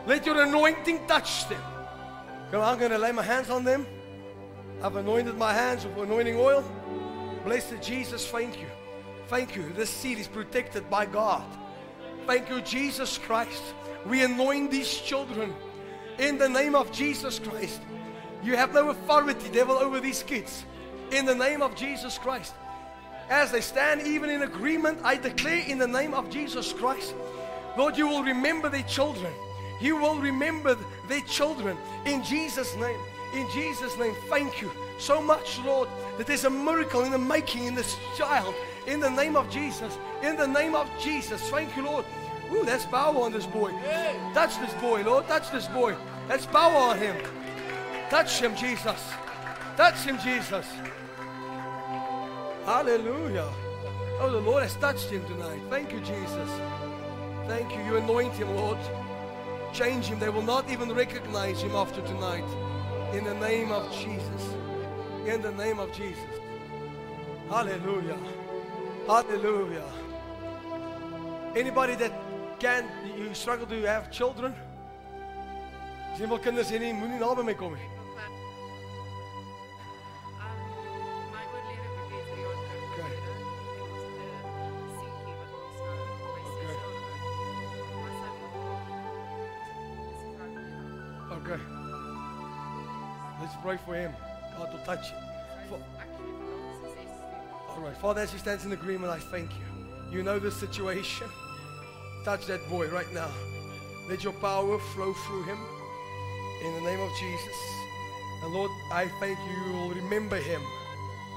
S1: Let your anointing touch them. Come I'm going to lay my hands on them. I've anointed my hands with anointing oil. Blessed Jesus, thank you. Thank you. This seed is protected by God. Thank you, Jesus Christ. We anoint these children in the name of Jesus Christ. You have no authority, devil, over these kids. In the name of Jesus Christ. As they stand even in agreement, I declare in the name of Jesus Christ, Lord, you will remember their children. You will remember their children in Jesus' name. In Jesus' name, thank you so much, Lord, that there's a miracle in the making in this child. In the name of Jesus. In the name of Jesus. Thank you, Lord. Ooh, that's power on this boy. Touch this boy, Lord. Touch this boy. That's power on him. Touch him, Jesus. Touch him, Jesus. Hallelujah. Oh, the Lord has touched him tonight. Thank you, Jesus. Thank you. You anoint him, Lord. Change him. They will not even recognize him after tonight. In the name of Jesus. In the name of Jesus. Hallelujah. Hallelujah. Anybody that can you struggle to have children? Is iemand kinders hier nie moenie naby my kom nie.
S2: My oorlede broer het drie jaar terug
S1: Okay.
S2: oorlede. Dit was 'n seentjie wat ons nou my sussie was hy is vrou.
S1: Okay. Let's pray for him. God will touch him right. Father, as you stand in agreement, I thank you. You know the situation. Touch that boy right now. Let your power flow through him in the name of Jesus. And Lord, I thank you. You will remember him.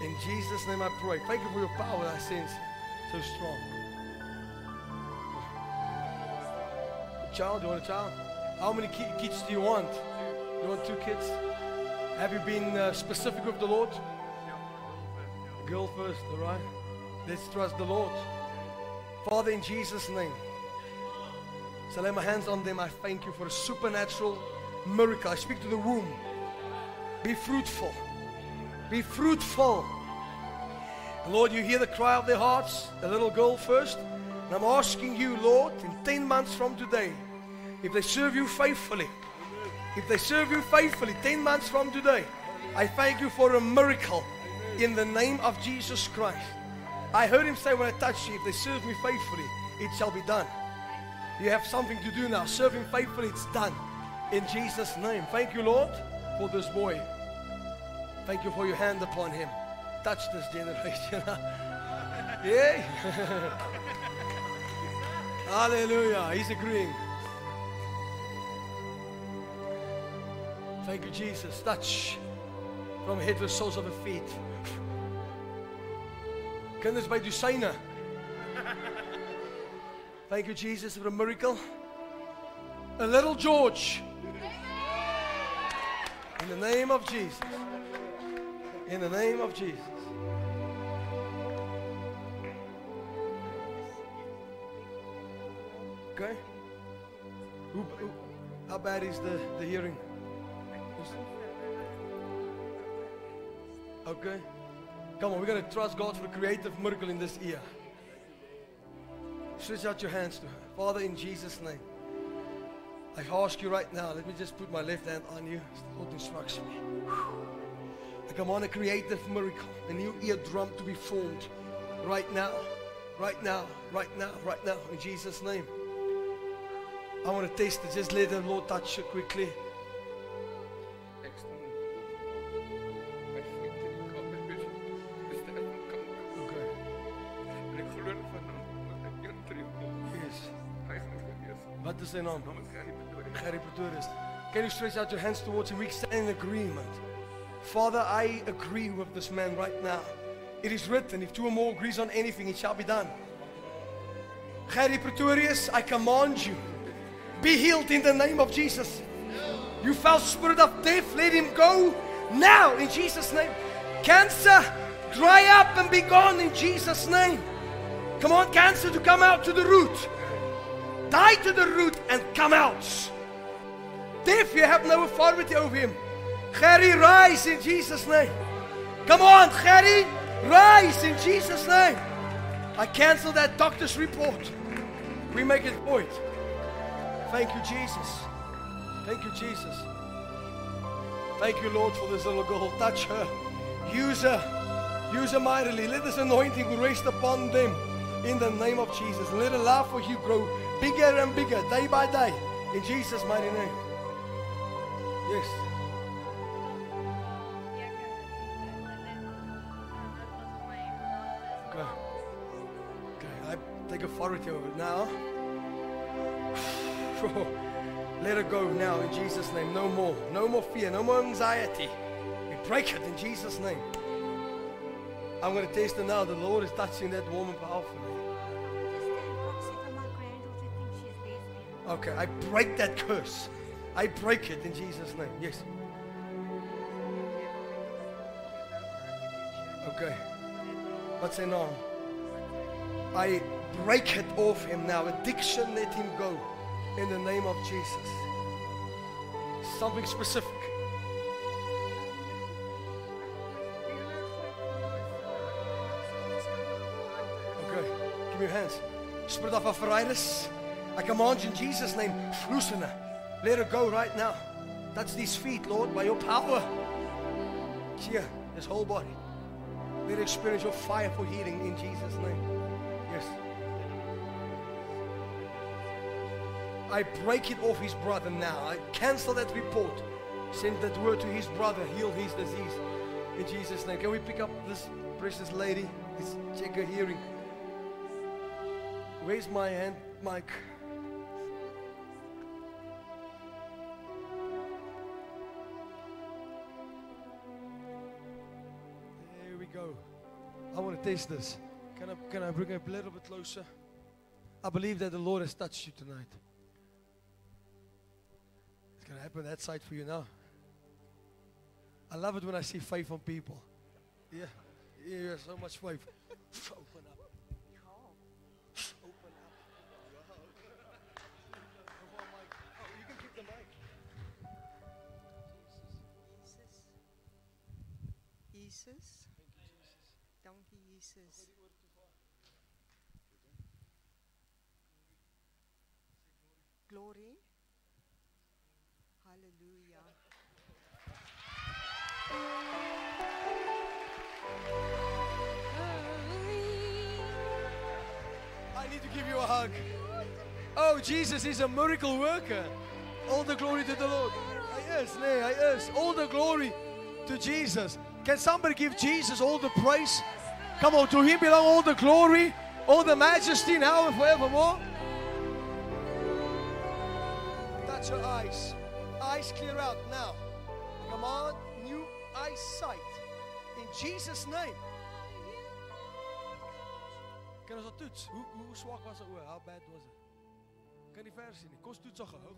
S1: In Jesus' name I pray. Thank you for your power that I sense so strong. A child, you want a child? How many kids do you want? You want two kids? Have you been uh, specific with the Lord? Girl first, all right? Let's trust the Lord. Father, in Jesus' name. So I lay my hands on them. I thank you for a supernatural miracle. I speak to the womb. Be fruitful. Be fruitful. Lord, you hear the cry of their hearts, the little girl first. And I'm asking you, Lord, in 10 months from today, if they serve you faithfully, if they serve you faithfully 10 months from today, I thank you for a miracle in the name of Jesus Christ. I heard him say when I touched you, if they serve me faithfully, it shall be done. You have something to do now. Serve him faithfully, it's done. In Jesus' name. Thank you, Lord, for this boy. Thank you for your hand upon him. Touch this generation. yeah. Hallelujah. He's agreeing. Thank you, Jesus. Touch from head to the soles of the feet. Kinders by Dusaina. Thank you, Jesus, for a miracle. A little George. In the name of Jesus. In the name of Jesus. Okay? Who, who, how bad is the, the hearing? Okay? Come on, we're going to trust God for a creative miracle in this ear. Stretch out your hands to her. Father, in Jesus' name, I ask you right now, let me just put my left hand on you. Lord instructs me. I come on a creative miracle, a new eardrum to be formed right now, right now, right now, right now, in Jesus' name. I want to taste it. Just let the Lord touch you quickly. Yes. What is
S3: er Pretoria.
S1: Gary Pretorius. Can you stretch out your hands towards him? We stand in agreement. Father, I agree with this man right now. It is written, if two or more agrees on anything, it shall be done. Gary Pretorius, I command you, be healed in the name of Jesus. You foul spirit of death, let him go now in Jesus' name. Cancer, dry up and be gone in Jesus' name. Come on, cancer, to come out to the root. Die to the root and come out. Death, you have no authority over him. Gary, rise in Jesus' name. Come on, Gary, rise in Jesus' name. I cancel that doctor's report. We make it void. Thank you, Jesus. Thank you, Jesus. Thank you, Lord, for this little girl. Touch her. Use her. Use her mightily. Let this anointing rest upon them in the name of Jesus. Let her love for you grow bigger and bigger day by day in Jesus' mighty name. Yes. Okay. Okay. I take authority over it now. Let it go now in Jesus' name. No more. No more fear. No more anxiety. We break it in Jesus' name. I'm going to taste it now. The Lord is touching that woman powerfully. Okay, I break that curse. I break it in Jesus' name. Yes. Okay. What's her name? I break it off him now. Addiction, let him go. In the name of Jesus. Something specific. Me your hands. Spirit of arthritis. I command you in Jesus' name. Loosen her. Let her go right now. Touch these feet, Lord, by your power. Here, his whole body. Let her experience your fire for healing in Jesus' name. Yes. I break it off his brother now. I cancel that report. Send that word to his brother. Heal his disease. In Jesus' name. Can we pick up this precious lady? Let's check her hearing. Where's my hand, Mike? There we go. I want to taste this. Can I, can I bring it a little bit closer? I believe that the Lord has touched you tonight. It's going to happen that side for you now. I love it when I see faith on people. Yeah, yeah, so much faith.
S4: Jesus. Dankie Jesus. Glory. Hallelujah.
S1: I need to give you a hug. Oh, Jesus is a miracle worker. All the glory to the Lord. I yes, nee, yes. All the glory to Jesus. Can somebody give Jesus all the praise? Come on, to Him belong all the glory, all the majesty now and forevermore. Touch your eyes. Eyes clear out now. Come on, new eyesight. In Jesus' name. Kan ons dat toets? Hoe, hoe zwak was het? How bad was it? Kan die versie nie? Kom ons toets al gehou.